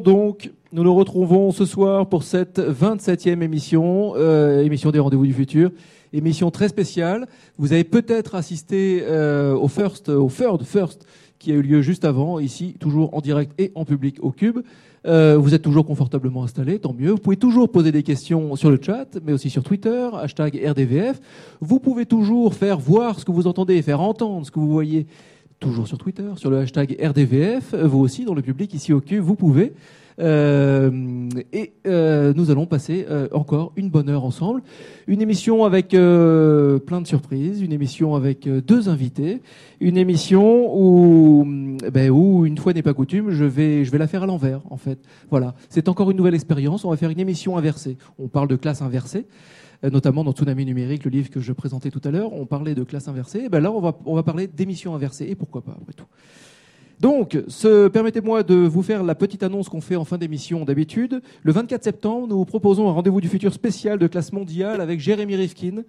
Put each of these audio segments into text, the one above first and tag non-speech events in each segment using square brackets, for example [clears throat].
Donc, nous nous retrouvons ce soir pour cette 27e émission, euh, émission des Rendez-vous du Futur, émission très spéciale. Vous avez peut-être assisté euh, au first, au third first, qui a eu lieu juste avant, ici, toujours en direct et en public au Cube. Euh, vous êtes toujours confortablement installés, tant mieux. Vous pouvez toujours poser des questions sur le chat, mais aussi sur Twitter, hashtag RDVF. Vous pouvez toujours faire voir ce que vous entendez, faire entendre ce que vous voyez toujours sur Twitter, sur le hashtag RDVF. Vous aussi, dans le public, ici au Cube, vous pouvez. Euh, et euh, nous allons passer euh, encore une bonne heure ensemble. Une émission avec plein de surprises, une émission avec deux invités, une émission où, ben, où une fois n'est pas coutume, je vais, je vais la faire à l'envers en fait. Voilà, c'est encore une nouvelle expérience. On va faire une émission inversée. On parle de classe inversée notamment dans Tsunami numérique, le livre que je présentais tout à l'heure, on parlait de classe inversée. Et ben là, on va, parler d'émission inversée. Et pourquoi pas, après tout. Donc, permettez-moi de vous faire la petite annonce qu'on fait en fin d'émission d'habitude. Le 24 septembre, nous vous proposons un rendez-vous du futur spécial de classe mondiale avec Jérémy Rifkin.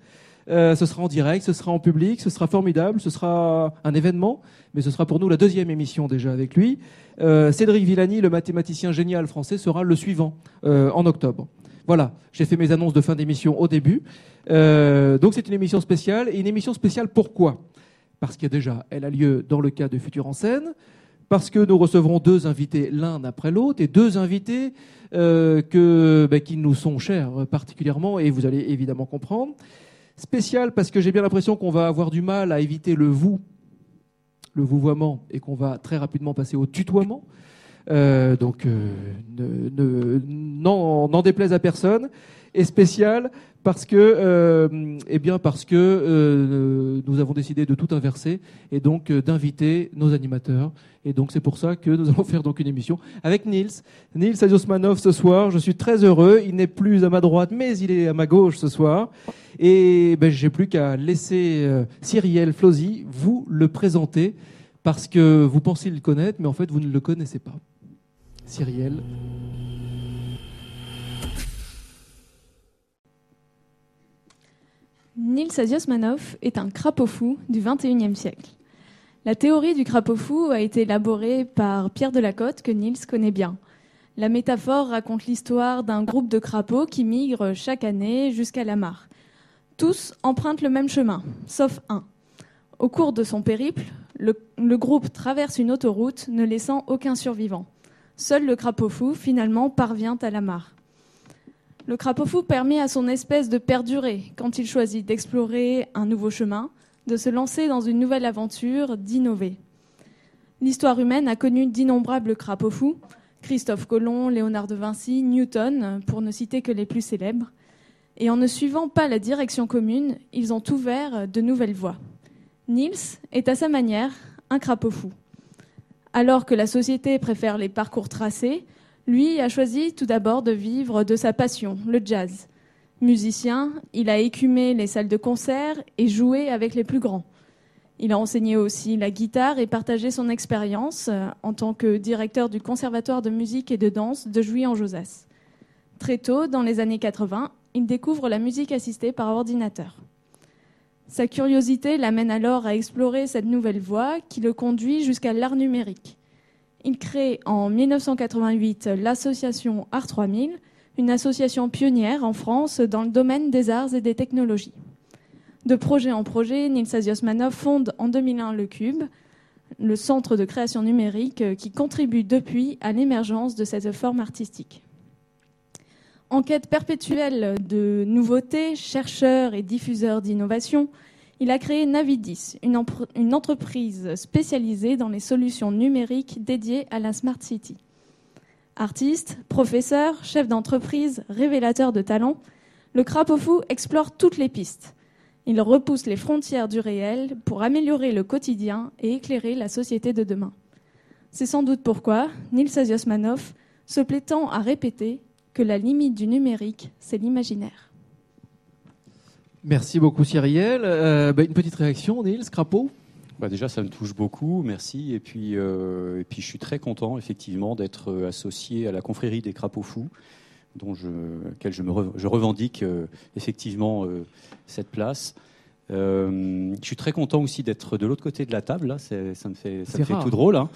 Euh, ce sera en direct, ce sera en public, ce sera formidable, ce sera un événement, mais ce sera pour nous la deuxième émission déjà avec lui. Euh, Cédric Villani, le mathématicien génial français, sera le suivant euh, en octobre. Voilà, j'ai fait mes annonces de fin d'émission au début. donc c'est une émission spéciale. Et une émission spéciale pourquoi? Parce que déjà, elle a lieu dans le cas de Futur en scène parce que nous recevrons deux invités l'un après l'autre et deux invités euh, ben, qui nous sont chers particulièrement et vous allez évidemment comprendre. Spécial parce que j'ai bien l'impression qu'on va avoir du mal à éviter le vous, le vouvoiement et qu'on va très rapidement passer au tutoiement. Euh, donc euh, n'en déplaise à personne. Et spécial parce que, euh, eh bien parce que nous avons décidé de tout inverser et donc d'inviter nos animateurs. Et donc c'est pour ça que nous [laughs] allons faire donc une émission avec Nils. Nils Adiosmanov ce soir. Je suis très heureux. Il n'est plus à ma droite, mais il est à ma gauche ce soir. Et ben, j'ai plus qu'à laisser euh, Cyriel Flosi vous le présenter parce que vous pensez le connaître, mais en fait vous ne le connaissez pas. Cyriel. Nils Asiosmanov est un crapaud fou du XXIe siècle. La théorie du crapaud fou a été élaborée par Pierre Delacote, que Nils connaît bien. La métaphore raconte l'histoire d'un groupe de crapauds qui migrent chaque année jusqu'à la mare. Tous empruntent le même chemin, sauf un. Au cours de son périple, le, le groupe traverse une autoroute ne laissant aucun survivant. Seul le crapaud fou, finalement, parvient à la mare. Le crapaud fou permet à son espèce de perdurer quand il choisit d'explorer un nouveau chemin, de se lancer dans une nouvelle aventure, d'innover. L'histoire humaine a connu d'innombrables crapauds fous, Christophe Colomb, Léonard de Vinci, Newton, pour ne citer que les plus célèbres. Et en ne suivant pas la direction commune, ils ont ouvert de nouvelles voies. Niels est à sa manière un crapaud fou. Alors que la société préfère les parcours tracés, lui a choisi tout d'abord de vivre de sa passion, le jazz. Musicien, il a écumé les salles de concert et joué avec les plus grands. Il a enseigné aussi la guitare et partagé son expérience euh, en tant que directeur du Conservatoire de musique et de danse de Jouy-en-Josas. Très tôt, dans les années 80, il découvre la musique assistée par ordinateur. Sa curiosité l'amène alors à explorer cette nouvelle voie qui le conduit jusqu'à l'art numérique. Il crée en 1988 l'association Art 3000, une association pionnière en France dans le domaine des arts et des technologies. De projet en projet, Nils Asiosmanov fonde en 2001 le Cube, le centre de création numérique qui contribue depuis à l'émergence de cette forme artistique. En quête perpétuelle de nouveautés, chercheur et diffuseur d'innovation, il a créé Navidis, une, entreprise spécialisée dans les solutions numériques dédiées à la Smart City. Artiste, professeur, chef d'entreprise, révélateur de talents, le crapaud fou explore toutes les pistes. Il repousse les frontières du réel pour améliorer le quotidien et éclairer la société de demain. C'est sans doute pourquoi Nils Asiosmanov se plaît tant à répéter que la limite du numérique, c'est l'imaginaire. Merci beaucoup Cyrielle. Euh, bah, une petite réaction, Nils Crapaud? Bah déjà, ça me touche beaucoup, merci. Et puis, euh, et puis je suis très content, effectivement, d'être euh, associé à la confrérie des crapauds fous, dont je, je, me je revendique effectivement cette place. Euh, je suis très content aussi d'être de l'autre côté de la table. Là, ça me fait, ça me fait tout drôle. Hein.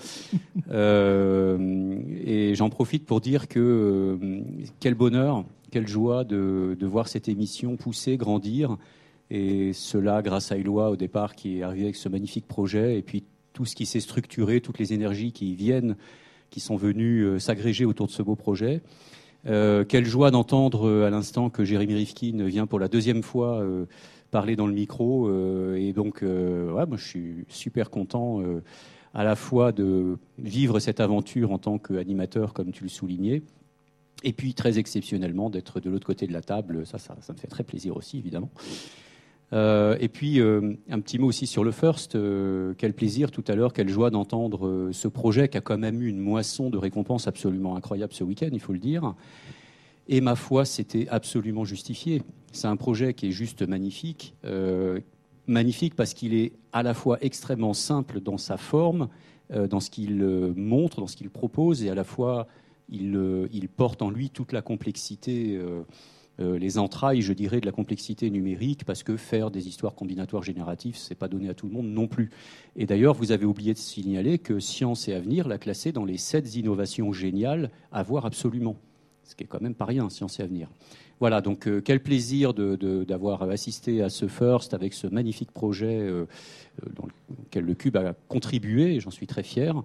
euh, et j'en profite pour dire que euh, quel bonheur, quelle joie de, de, voir cette émission pousser, grandir. Et cela grâce à Eloi au départ qui est arrivé avec ce magnifique projet. Et puis tout ce qui s'est structuré, toutes les énergies qui viennent, qui sont venues s'agréger autour de ce beau projet. Euh, quelle joie d'entendre à l'instant que Jérémy Rifkin vient pour la deuxième fois parler dans le micro. Euh, et donc, euh, moi, je suis super content euh, à la fois de vivre cette aventure en tant qu'animateur, comme tu le soulignais, et puis très exceptionnellement d'être de l'autre côté de la table. Ça, ça, me fait très plaisir aussi, évidemment. et puis, un petit mot aussi sur le First. quel plaisir tout à l'heure, quelle joie d'entendre ce projet qui a quand même eu une moisson de récompenses absolument incroyable ce week-end, il faut le dire. Et ma foi, c'était absolument justifié. C'est un projet qui est juste magnifique. Euh, magnifique parce qu'il est à la fois extrêmement simple dans sa forme, euh, dans ce qu'il euh, montre, dans ce qu'il propose, et à la fois il, porte en lui toute la complexité, les entrailles, je dirais, de la complexité numérique, parce que faire des histoires combinatoires génératives, c'est pas donné à tout le monde non plus. Et d'ailleurs, vous avez oublié de signaler que Science et Avenir l'a classé dans les sept innovations géniales à voir absolument ce qui est quand même pas rien, Science et Avenir. Voilà, donc euh, quel plaisir d'avoir assisté à ce First avec ce magnifique projet euh, dans lequel le Cube a contribué, j'en suis très fier.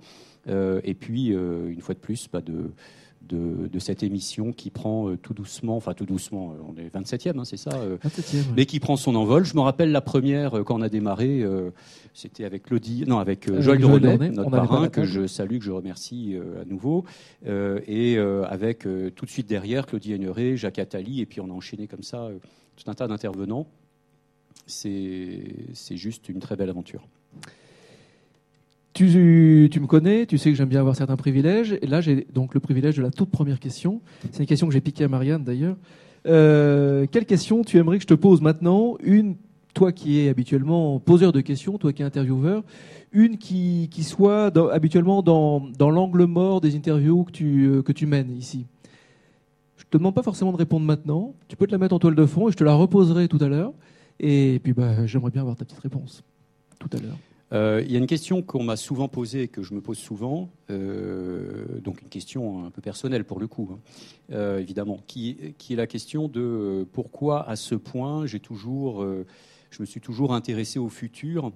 Euh, et puis, une fois de plus, bah, de, de, de, cette émission qui prend euh, tout doucement, enfin tout doucement, euh, on est 27e, hein, c'est ça, euh, 27e, ouais. mais qui prend son envol. Je me rappelle la première quand on a démarré, c'était avec Claudie, non avec Joël Dronet, notre parrain que je salue, que je remercie à nouveau, et avec tout de suite derrière Claudie Aigneret, Jacques Attali, et puis on a enchaîné comme ça tout un tas d'intervenants. C'est juste une très belle aventure. Tu, me connais, tu sais que j'aime bien avoir certains privilèges. Et là, j'ai donc le privilège de la toute première question. C'est une question que j'ai piquée à Marianne d'ailleurs. Euh, quelle question tu aimerais que je te pose maintenant? Une, toi qui es habituellement poseur de questions, toi qui es intervieweur, une qui, soit habituellement dans, dans l'angle mort des interviews que tu, euh, que tu mènes ici. Je te demande pas forcément de répondre maintenant. Tu peux te la mettre en toile de fond et je te la reposerai tout à l'heure. Et puis, bah, j'aimerais bien avoir ta petite réponse tout à l'heure. Euh, il y a une question qu'on m'a souvent posée et que je me pose souvent, euh, donc une question un peu personnelle pour le coup, hein, euh, évidemment, qui, qui, est la question de pourquoi à ce point j'ai toujours, je me suis toujours intéressé au futur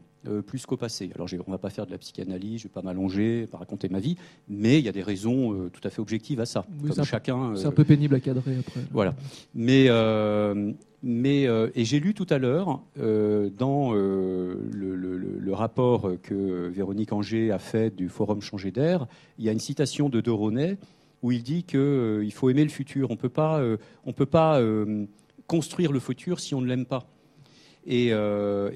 plus qu'au passé. Alors on ne va pas faire de la psychanalyse, je ne vais pas m'allonger, pas raconter ma vie, mais il y a des raisons tout à fait objectives à ça. Oui, comme chacun. C'est un peu pénible à cadrer après. Voilà. Mais mais, euh, et j'ai lu tout à l'heure euh, dans euh, le, rapport que Véronique Anger a fait du Forum Changer d'air, il y a une citation de Doronet où il dit qu'il faut aimer le futur. On ne peut pas, on peut pas construire le futur si on ne l'aime pas. Et, et,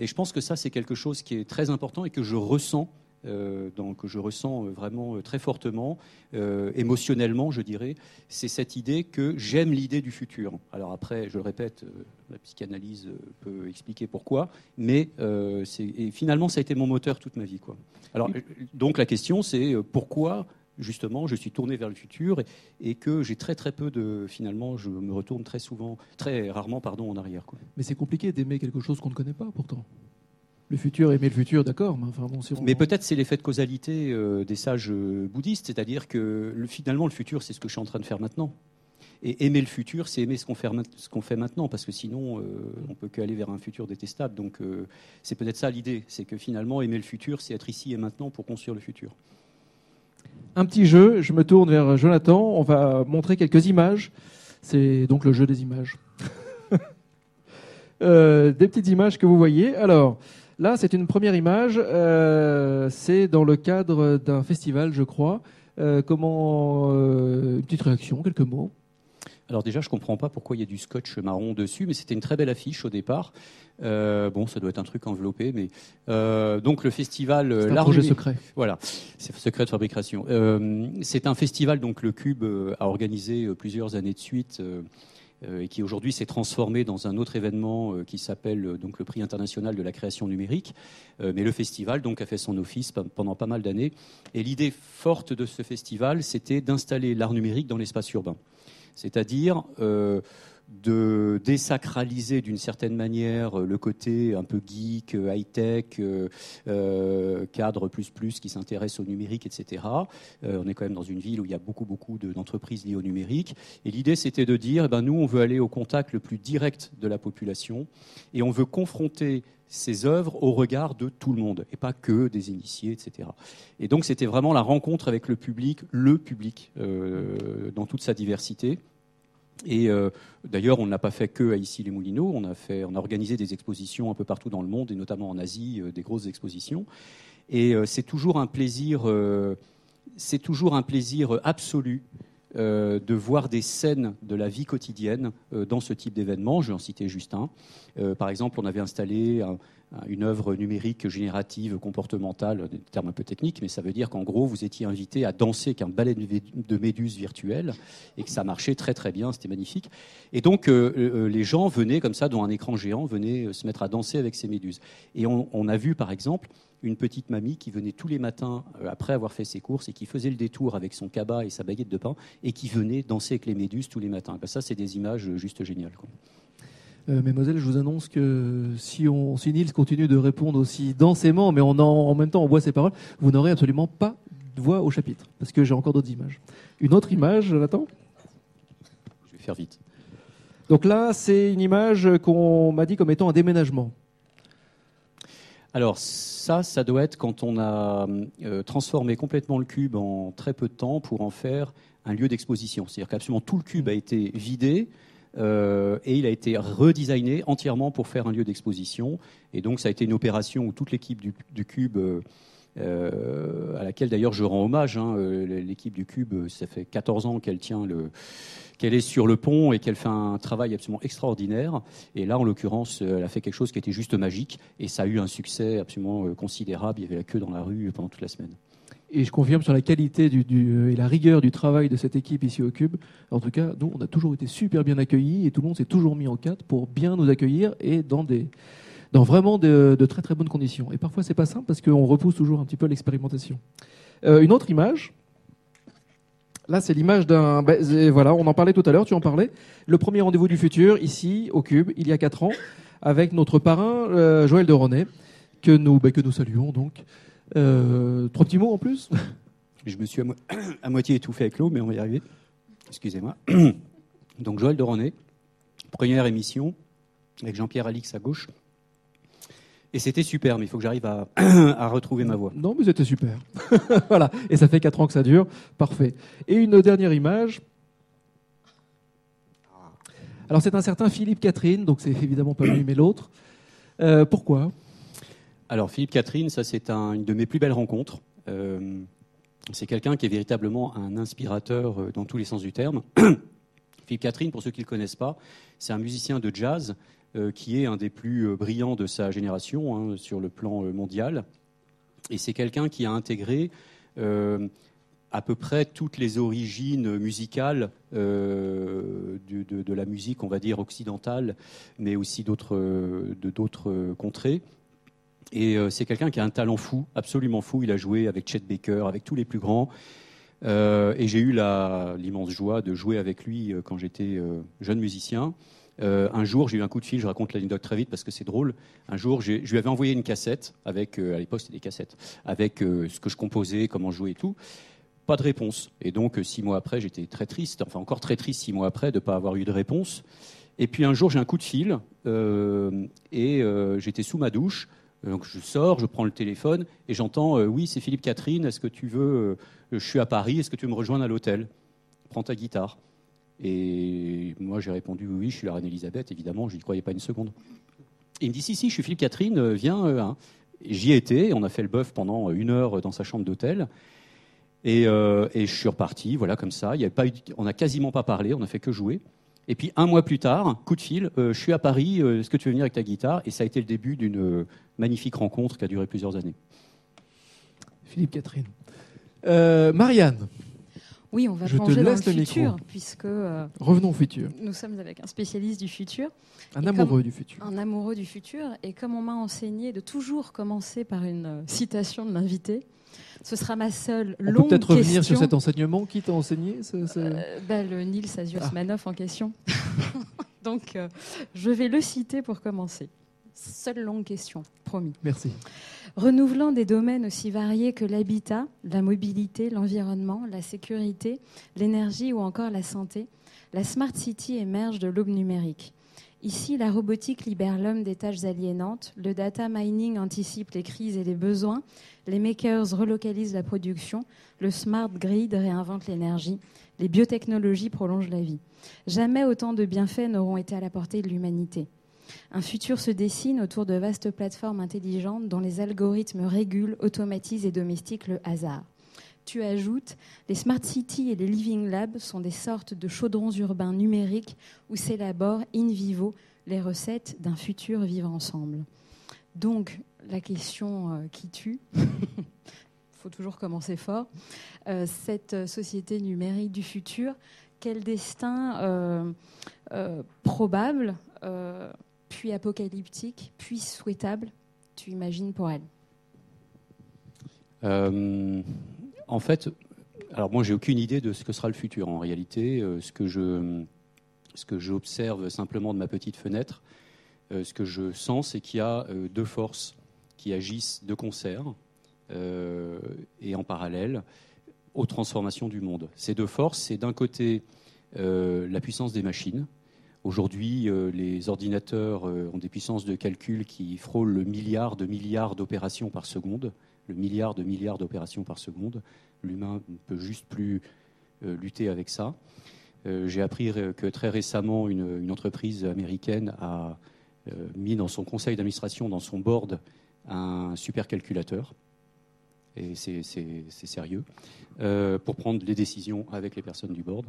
je pense que ça, c'est quelque chose qui est très important et que je ressens euh, donc je ressens vraiment très fortement, euh, émotionnellement, je dirais, c'est cette idée que j'aime l'idée du futur. Alors après, je le répète, euh, la psychanalyse peut expliquer pourquoi, mais euh, finalement, ça a été mon moteur toute ma vie. Quoi. Alors, donc la question, c'est pourquoi justement, je suis tourné vers le futur et, et que j'ai très très peu de. Finalement, je me retourne très souvent, très rarement, pardon, en arrière. Quoi. Mais c'est compliqué d'aimer quelque chose qu'on ne connaît pas, pourtant le futur, aimer le futur, d'accord. Mais, enfin, bon, si on... mais peut-être c'est l'effet de causalité euh, des sages euh, bouddhistes, c'est-à-dire que le, finalement le futur, c'est ce que je suis en train de faire maintenant. Et aimer le futur, c'est aimer ce qu'on fait, qu fait, maintenant, parce que sinon, euh, on peut qu'aller vers un futur détestable. Donc, euh, c'est peut-être ça l'idée, c'est que finalement, aimer le futur, c'est être ici et maintenant pour construire le futur. Un petit jeu, je me tourne vers Jonathan, on va montrer quelques images. C'est donc le jeu des images. [laughs] euh, des petites images que vous voyez. Alors, Là, c'est une première image. Euh, c'est dans le cadre d'un festival, je crois. Euh, comment euh, une petite réaction, quelques mots. Alors déjà, je comprends pas pourquoi il y a du scotch marron dessus, mais c'était une très belle affiche au départ. Euh, bon, ça doit être un truc enveloppé, mais euh, donc le festival. C'est un projet secret. Voilà, c'est secret de fabrication. Euh, c'est un festival donc le Cube a organisé plusieurs années de suite et qui aujourd'hui s'est transformé dans un autre événement qui s'appelle donc le Prix international de la création numérique. mais le festival donc a fait son office pendant pas mal d'années. Et l'idée forte de ce festival, c'était d'installer l'art numérique dans l'espace urbain. C'est-à-dire euh, de désacraliser d'une certaine manière le côté un peu geek, high-tech, euh, cadre plus plus qui s'intéresse au numérique, etc. on est quand même dans une ville où il y a beaucoup beaucoup d'entreprises liées au numérique. Et l'idée, c'était de dire, eh ben, nous, on veut aller au contact le plus direct de la population et on veut confronter ces œuvres au regard de tout le monde et pas que des initiés, etc. Et donc c'était vraiment la rencontre avec le public, le public euh, dans toute sa diversité. Et euh, d'ailleurs, on ne l'a pas fait que à Issy-les-Moulineaux. On a fait, on a organisé des expositions un peu partout dans le monde et notamment en Asie, euh, des grosses expositions. Et c'est toujours un plaisir, c'est toujours un plaisir absolu de voir des scènes de la vie quotidienne dans ce type d'événement. Je vais en citer juste un. Euh, par exemple, on avait installé une œuvre numérique générative comportementale, des termes un peu techniques, mais ça veut dire qu'en gros, vous étiez invité à danser avec un ballet de méduses virtuel et que ça marchait très très bien, c'était magnifique. Et donc, euh, euh, les gens venaient comme ça, dans un écran géant, venaient se mettre à danser avec ces méduses. Et on, a vu, par exemple, une petite mamie qui venait tous les matins après avoir fait ses courses et qui faisait le détour avec son cabas et sa baguette de pain et qui venait danser avec les méduses tous les matins. Ben, ça, c'est des images juste géniales. Euh, mesdemoiselles, je vous annonce que si, on, si Nils continue de répondre aussi densément, mais en, en même temps on voit ses paroles, vous n'aurez absolument pas de voix au chapitre, parce que j'ai encore d'autres images. Une autre image, Jonathan? Je vais faire vite. Donc là, c'est une image qu'on m'a dit comme étant un déménagement. Alors ça, ça doit être quand on a euh, transformé complètement le cube en très peu de temps pour en faire un lieu d'exposition. C'est-à-dire qu'absolument tout le cube a été vidé, euh, et il a été redesigné entièrement pour faire un lieu d'exposition. Et donc ça a été une opération où toute l'équipe du, Cube, euh, euh, à laquelle d'ailleurs je rends hommage, hein, l'équipe du Cube, ça fait 14 ans qu'elle tient le qu'elle est sur le pont et qu'elle fait un travail absolument extraordinaire. Et là, en l'occurrence, elle a fait quelque chose qui était juste magique et ça a eu un succès absolument considérable. Il y avait la queue dans la rue pendant toute la semaine et je confirme sur la qualité et la rigueur du travail de cette équipe ici au Cube. En tout cas, nous, on a toujours été super bien accueillis et tout le monde s'est toujours mis en quatre pour bien nous accueillir et dans des dans vraiment de, très très bonnes conditions. Et parfois, c'est pas simple parce qu'on repousse toujours un petit peu l'expérimentation. Euh, une autre image. Là, c'est l'image d'un. Ben, voilà, on en parlait tout à l'heure. Tu en parlais. Le premier rendez-vous du futur ici au Cube, il y a quatre ans, avec notre parrain euh, Joël de René, que nous ben, que nous saluons donc. Euh, trois petits mots en plus Je me suis à, [coughs] moitié étouffé avec l'eau, mais on va y arriver. Excusez-moi. [coughs] Donc Joël de René, première émission, avec Jean-Pierre Alix à gauche. Et c'était super, mais il faut que j'arrive à, [clears throat] à, retrouver ma voix. Non, mais c'était super. [laughs] voilà. Et ça fait quatre ans que ça dure. Parfait. Et une dernière image. Alors c'est un certain Philippe Catherine, donc c'est évidemment pas lui mais l'autre. Euh, pourquoi? Alors Philippe Catherine, ça c'est une de mes plus belles rencontres. Euh, c'est quelqu'un qui est véritablement un inspirateur euh, dans tous les sens du terme. [clears throat] Philippe Catherine, pour ceux qui ne le connaissent pas, c'est un musicien de jazz qui est un des plus brillants de sa génération hein, sur le plan mondial. Et c'est quelqu'un qui a intégré à peu près toutes les origines musicales de, la musique, on va dire, occidentale, mais aussi d'autres, de d'autres contrées. Et euh, c'est quelqu'un qui a un talent fou, absolument fou. Il a joué avec Chet Baker, avec tous les plus grands. Euh, et j'ai eu l'immense joie de jouer avec lui euh, quand j'étais jeune musicien. Un jour, j'ai eu un coup de fil, je raconte l'anecdote très vite parce que c'est drôle. Un jour, je lui avais envoyé une cassette, avec, à l'époque c'était des cassettes, avec ce que je composais, comment jouer et tout. Pas de réponse. Et donc, six mois après, j'étais très triste, enfin encore très triste six mois après de ne pas avoir eu de réponse. Et puis un jour, j'ai un coup de fil et j'étais sous ma douche. Donc je sors, je prends le téléphone et j'entends euh, Oui, c'est Philippe Catherine, est-ce que tu veux. Euh, je suis à Paris, est-ce que tu veux me rejoindre à l'hôtel? Prends ta guitare. Et moi j'ai répondu Oui, je suis la reine Elisabeth, évidemment, je n'y croyais pas une seconde. il me dit Si, si, je suis Philippe Catherine, euh, viens. Hein. J'y étais, on a fait le bœuf pendant une heure dans sa chambre d'hôtel. Et, je suis reparti, voilà, comme ça. Il y avait pas on n'a quasiment pas parlé, on n'a fait que jouer. Et puis un mois plus tard, coup de fil, je suis à Paris, est-ce que tu veux venir avec ta guitare? Et ça a été le début d'une magnifique rencontre qui a duré plusieurs années. Philippe Catherine. Euh, Marianne. Oui, on va Je plonger dans le, futur, puisque euh, revenons au futur. Nous sommes avec un spécialiste du futur, un amoureux du futur. Un amoureux du futur, et comme on m'a enseigné de toujours commencer par une euh, citation de l'invité, ce sera ma seule on longue peut peut-être revenir sur cet enseignement. Qui t'a enseigné bah, Le Nils Aziosmanov en question. [laughs] Donc, je vais le citer pour commencer. Seule longue question, promis. Merci. Renouvelant des domaines aussi variés que l'habitat, la mobilité, l'environnement, la sécurité, l'énergie ou encore la santé, la Smart City émerge de l'aube numérique. Ici, la robotique libère l'homme des tâches aliénantes, le data mining anticipe les crises et les besoins, les makers relocalisent la production, le smart grid réinvente l'énergie, les biotechnologies prolongent la vie. Jamais autant de bienfaits n'auront été à la portée de l'humanité. Un futur se dessine autour de vastes plateformes intelligentes dont les algorithmes régulent, automatisent et domestiquent le hasard. Tu ajoutes, les Smart Cities et les Living Labs sont des sortes de chaudrons urbains numériques où s'élaborent in vivo les recettes d'un futur vivre ensemble. Donc, la question euh, qui tue, il [laughs] faut toujours commencer fort, euh, cette société numérique du futur, quel destin euh, probable puis apocalyptique, puis souhaitable, tu imagines pour elle euh, En fait, alors moi j'ai aucune idée de ce que sera le futur en réalité. Euh, ce que je ce que j'observe simplement de ma petite fenêtre, euh, ce que je sens, c'est qu'il y a deux forces qui agissent de concert et en parallèle aux transformations du monde. Ces deux forces, c'est d'un côté la puissance des machines, Aujourd'hui, euh, les ordinateurs euh, ont des puissances de calcul qui frôlent le milliard de milliards d'opérations par seconde. Le milliard de milliards d'opérations par seconde. L'humain ne peut juste plus euh, lutter avec ça. J'ai appris que très récemment, une, entreprise américaine a mis dans son conseil d'administration, dans son board, un supercalculateur. Et c'est sérieux. pour prendre les décisions avec les personnes du board.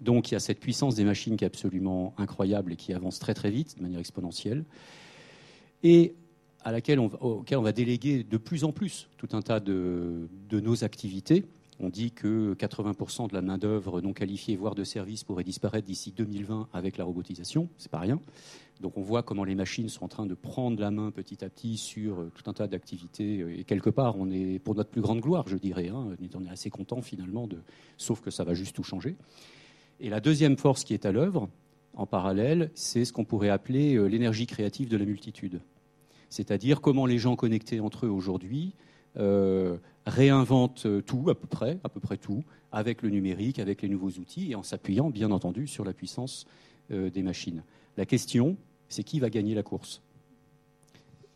Donc il y a cette puissance des machines qui est absolument incroyable et qui avance très très vite, de manière exponentielle, et à laquelle on va, auquel on va déléguer de plus en plus tout un tas de, nos activités. On dit que 80% de la main-d'œuvre non qualifiée, voire de service, pourrait disparaître d'ici 2020 avec la robotisation. C'est pas rien. Donc on voit comment les machines sont en train de prendre la main petit à petit sur tout un tas d'activités. Et quelque part, on est pour notre plus grande gloire, je dirais. Hein, on est assez content finalement, de... sauf que ça va juste tout changer. Et la deuxième force qui est à l'œuvre, en parallèle, c'est ce qu'on pourrait appeler euh, l'énergie créative de la multitude. C'est-à-dire comment les gens connectés entre eux aujourd'hui euh, réinventent tout, à peu près, à peu près tout, avec le numérique, avec les nouveaux outils, et en s'appuyant, bien entendu, sur la puissance euh, des machines. La question, c'est qui va gagner la course?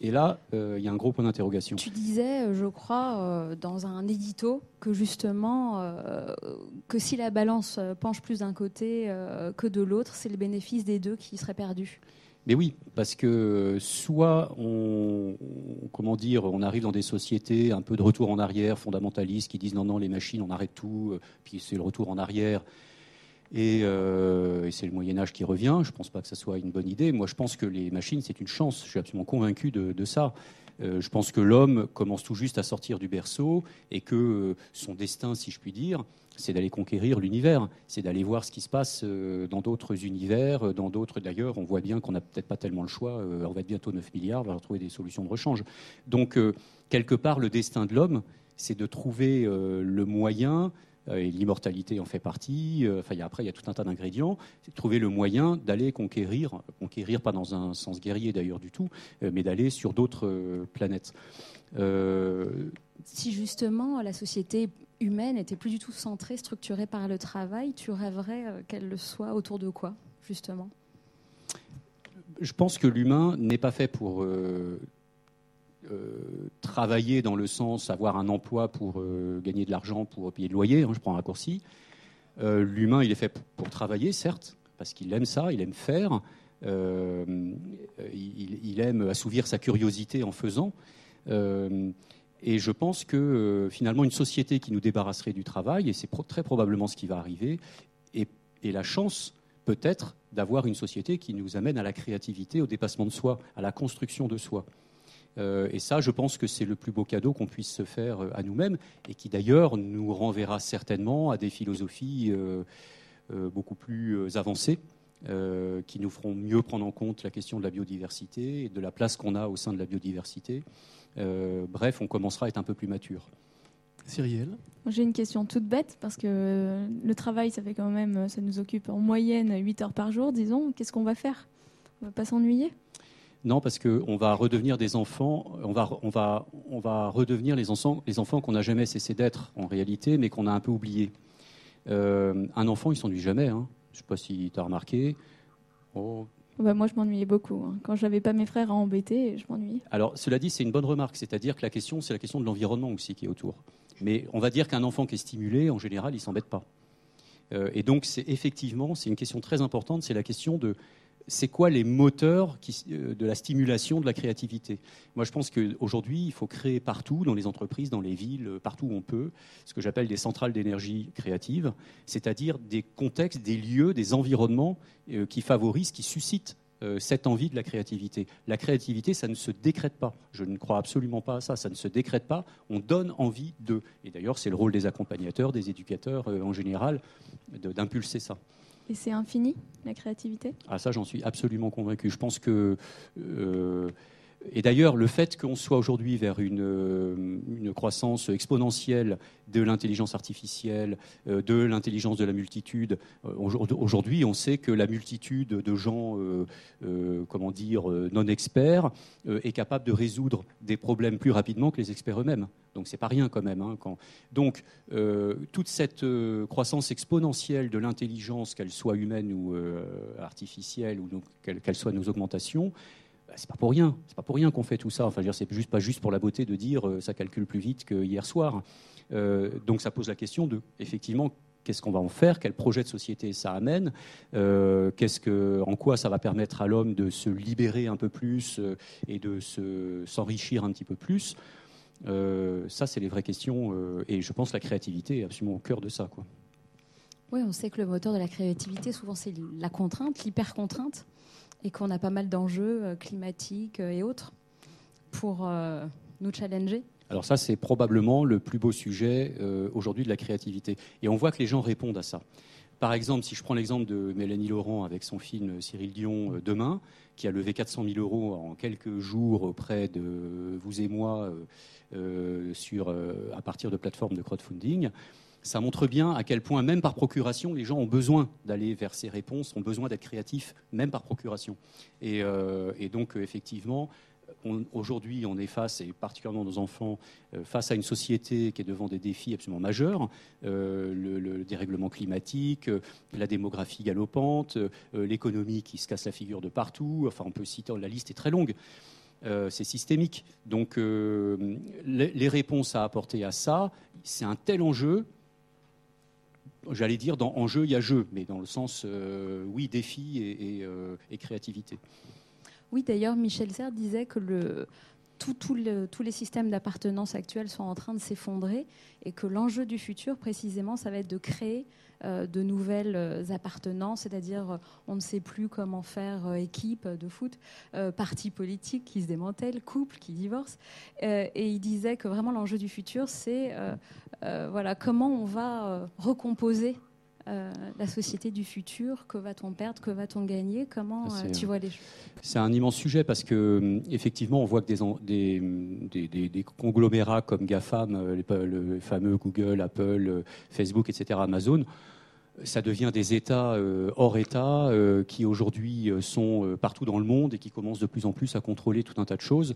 Et là, euh, il y a un gros point d'interrogation. Tu disais, euh, je crois, euh, dans un édito, que justement, que si la balance penche plus d'un côté que de l'autre, c'est le bénéfice des deux qui serait perdu. Mais oui, parce que soit on, comment dire, on arrive dans des sociétés un peu de retour en arrière, fondamentalistes, qui disent non, non, les machines, on arrête tout, puis c'est le retour en arrière. Euh, et, c'est le Moyen Âge qui revient. Je ne pense pas que ce soit une bonne idée. Moi, je pense que les machines, c'est une chance. Je suis absolument convaincu de, ça. Euh, je pense que l'homme commence tout juste à sortir du berceau et que euh, son destin, si je puis dire, c'est d'aller conquérir l'univers, c'est d'aller voir ce qui se passe dans d'autres univers, dans d'autres. D'ailleurs, on voit bien qu'on n'a peut-être pas tellement le choix. on va être bientôt 9 milliards, on va trouver des solutions de rechange. Donc, quelque part, le destin de l'homme, c'est de trouver le moyen et l'immortalité en fait partie. Euh, enfin, après, il y a tout un tas d'ingrédients. C'est trouver le moyen d'aller conquérir, conquérir pas dans un sens guerrier d'ailleurs du tout, euh, mais d'aller sur d'autres planètes. Si justement la société humaine était plus du tout centrée, structurée par le travail, tu rêverais qu'elle le soit autour de quoi, justement? Je pense que l'humain n'est pas fait pour euh, travailler dans le sens avoir un emploi pour euh, gagner de l'argent, pour payer le loyer, hein, je prends un raccourci. Euh, l'humain, il est fait pour travailler, certes, parce qu'il aime ça, il aime faire, il, aime assouvir sa curiosité en faisant. et je pense que finalement, une société qui nous débarrasserait du travail, et c'est très probablement ce qui va arriver, et, et la chance peut-être d'avoir une société qui nous amène à la créativité, au dépassement de soi, à la construction de soi. Euh, et ça, je pense que c'est le plus beau cadeau qu'on puisse se faire euh, à nous-mêmes et qui d'ailleurs nous renverra certainement à des philosophies euh, beaucoup plus avancées. qui nous feront mieux prendre en compte la question de la biodiversité et de la place qu'on a au sein de la biodiversité. bref, on commencera à être un peu plus mature. Cyrielle? J'ai une question toute bête parce que le travail, ça fait quand même, ça nous occupe en moyenne 8 heures par jour, disons. Qu'est-ce qu'on va faire? On va pas s'ennuyer? Non, parce qu'on va redevenir des enfants, on va, on va, on va redevenir les enfants, les enfants qu'on n'a jamais cessé d'être en réalité, mais qu'on a un peu oubliés. Euh, un enfant, il s'ennuie jamais. Hein. Je ne sais pas si tu as remarqué. Oh. Bah, moi, je m'ennuyais beaucoup. Hein. Quand je n'avais pas mes frères à embêter, je m'ennuyais. Alors, cela dit, c'est une bonne remarque. C'est-à-dire que la question, c'est la question de l'environnement aussi qui est autour. Mais on va dire qu'un enfant qui est stimulé, en général, il ne s'embête pas. Euh, et donc, c'est effectivement, c'est une question très importante. C'est la question de c'est quoi les moteurs euh, de la stimulation de la créativité? Moi, je pense qu'aujourd'hui, il faut créer partout, dans les entreprises, dans les villes, euh, partout où on peut, ce que j'appelle des centrales d'énergie créative, c'est-à-dire des contextes, des lieux, des environnements euh, qui favorisent, qui suscitent cette envie de la créativité. La créativité, ça ne se décrète pas. Je ne crois absolument pas à ça. Ça ne se décrète pas. On donne envie de. Et d'ailleurs, c'est le rôle des accompagnateurs, des éducateurs en général, d'impulser ça. Et c'est infini, la créativité? Ah ça, j'en suis absolument convaincu. Je pense que... Euh, et d'ailleurs, le fait qu'on soit aujourd'hui vers une, euh, croissance exponentielle de l'intelligence artificielle, euh, de l'intelligence de la multitude, aujourd'hui, on sait que la multitude de gens, comment dire, non experts, est capable de résoudre des problèmes plus rapidement que les experts eux-mêmes. Donc c'est pas rien quand même. Hein, donc euh, toute cette euh, croissance exponentielle de l'intelligence, qu'elle soit humaine ou euh, artificielle, ou qu'elle soit nos augmentations, c'est pas pour rien. C'est pas pour rien qu'on fait tout ça. Enfin, c'est juste pas juste pour la beauté de dire ça calcule plus vite que hier soir. donc ça pose la question de effectivement qu'est-ce qu'on va en faire, quel projet de société ça amène, qu'est-ce que, en quoi ça va permettre à l'homme de se libérer un peu plus et de s'enrichir un petit peu plus. Euh, ça, c'est les vraies questions. Euh, et je pense que la créativité est absolument au cœur de ça. Quoi. Oui, on sait que le moteur de la créativité, souvent, c'est la contrainte, l'hyper-contrainte, et qu'on a pas mal d'enjeux euh, climatiques et autres pour nous challenger. Alors ça, c'est probablement le plus beau sujet aujourd'hui de la créativité. Et on voit que les gens répondent à ça. Par exemple, si je prends l'exemple de Mélanie Laurent avec son film Cyril Dion Demain, qui a levé 400 000 euros en quelques jours auprès de vous et moi euh, sur, euh, à partir de plateformes de crowdfunding ça montre bien à quel point, même par procuration, les gens ont besoin d'aller vers ces réponses, ont besoin d'être créatifs, même par procuration. Et, euh, donc, effectivement, aujourd'hui, on est face, et particulièrement nos enfants, face à une société qui est devant des défis absolument majeurs le, dérèglement climatique, la démographie galopante, l'économie qui se casse la figure de partout. Enfin, on peut citer, la liste est très longue. Euh, c'est systémique. Donc euh, les, réponses à apporter à ça, c'est un tel enjeu. J'allais dire, dans enjeu, il y a jeu, mais dans le sens, euh, oui, défi et, créativité. Oui, d'ailleurs, Michel Serres disait que tous les systèmes d'appartenance actuels sont en train de s'effondrer et que l'enjeu du futur, précisément, ça va être de créer euh, de nouvelles euh, appartenances, c'est-à-dire euh, on ne sait plus comment faire équipe de foot, parti politique qui se démantèle, couple qui divorce. et il disait que vraiment l'enjeu du futur, c'est voilà, comment on va recomposer la société du futur, que va-t-on perdre, que va-t-on gagner, comment tu vois les choses? C'est un immense sujet parce que effectivement on voit que des, des, des, conglomérats comme GAFAM, les, le fameux Google, Apple, Facebook, etc., Amazon, ça devient des États euh, hors État euh, qui aujourd'hui euh, sont partout dans le monde et qui commencent de plus en plus à contrôler tout un tas de choses.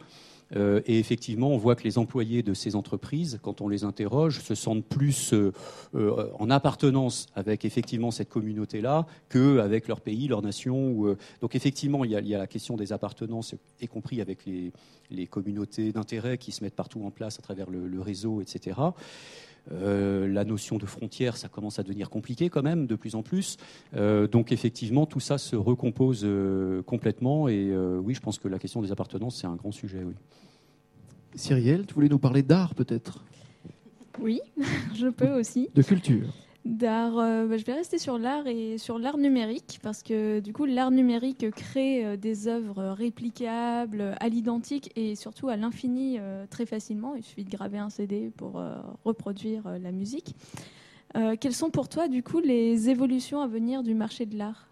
et effectivement, on voit que les employés de ces entreprises, quand on les interroge, se sentent plus en appartenance avec effectivement cette communauté-là qu'avec leur pays, leur nation. Donc effectivement, il y, a, la question des appartenances, y compris avec les, communautés d'intérêt qui se mettent partout en place à travers le, le réseau, etc. Euh, la notion de frontière, ça commence à devenir compliqué quand même, de plus en plus. Euh, donc effectivement, tout ça se recompose euh, complètement. Et oui, je pense que la question des appartenances, c'est un grand sujet. Oui. Cyrielle, tu voulais nous parler d'art peut-être? Oui, [laughs] je peux aussi. De culture d'art. Euh, bah, je vais rester sur l'art et sur l'art numérique parce que du coup l'art numérique crée euh, des œuvres réplicables à l'identique et surtout à l'infini euh, très facilement. Il suffit de graver un CD pour reproduire la musique. quelles sont pour toi du coup les évolutions à venir du marché de l'art?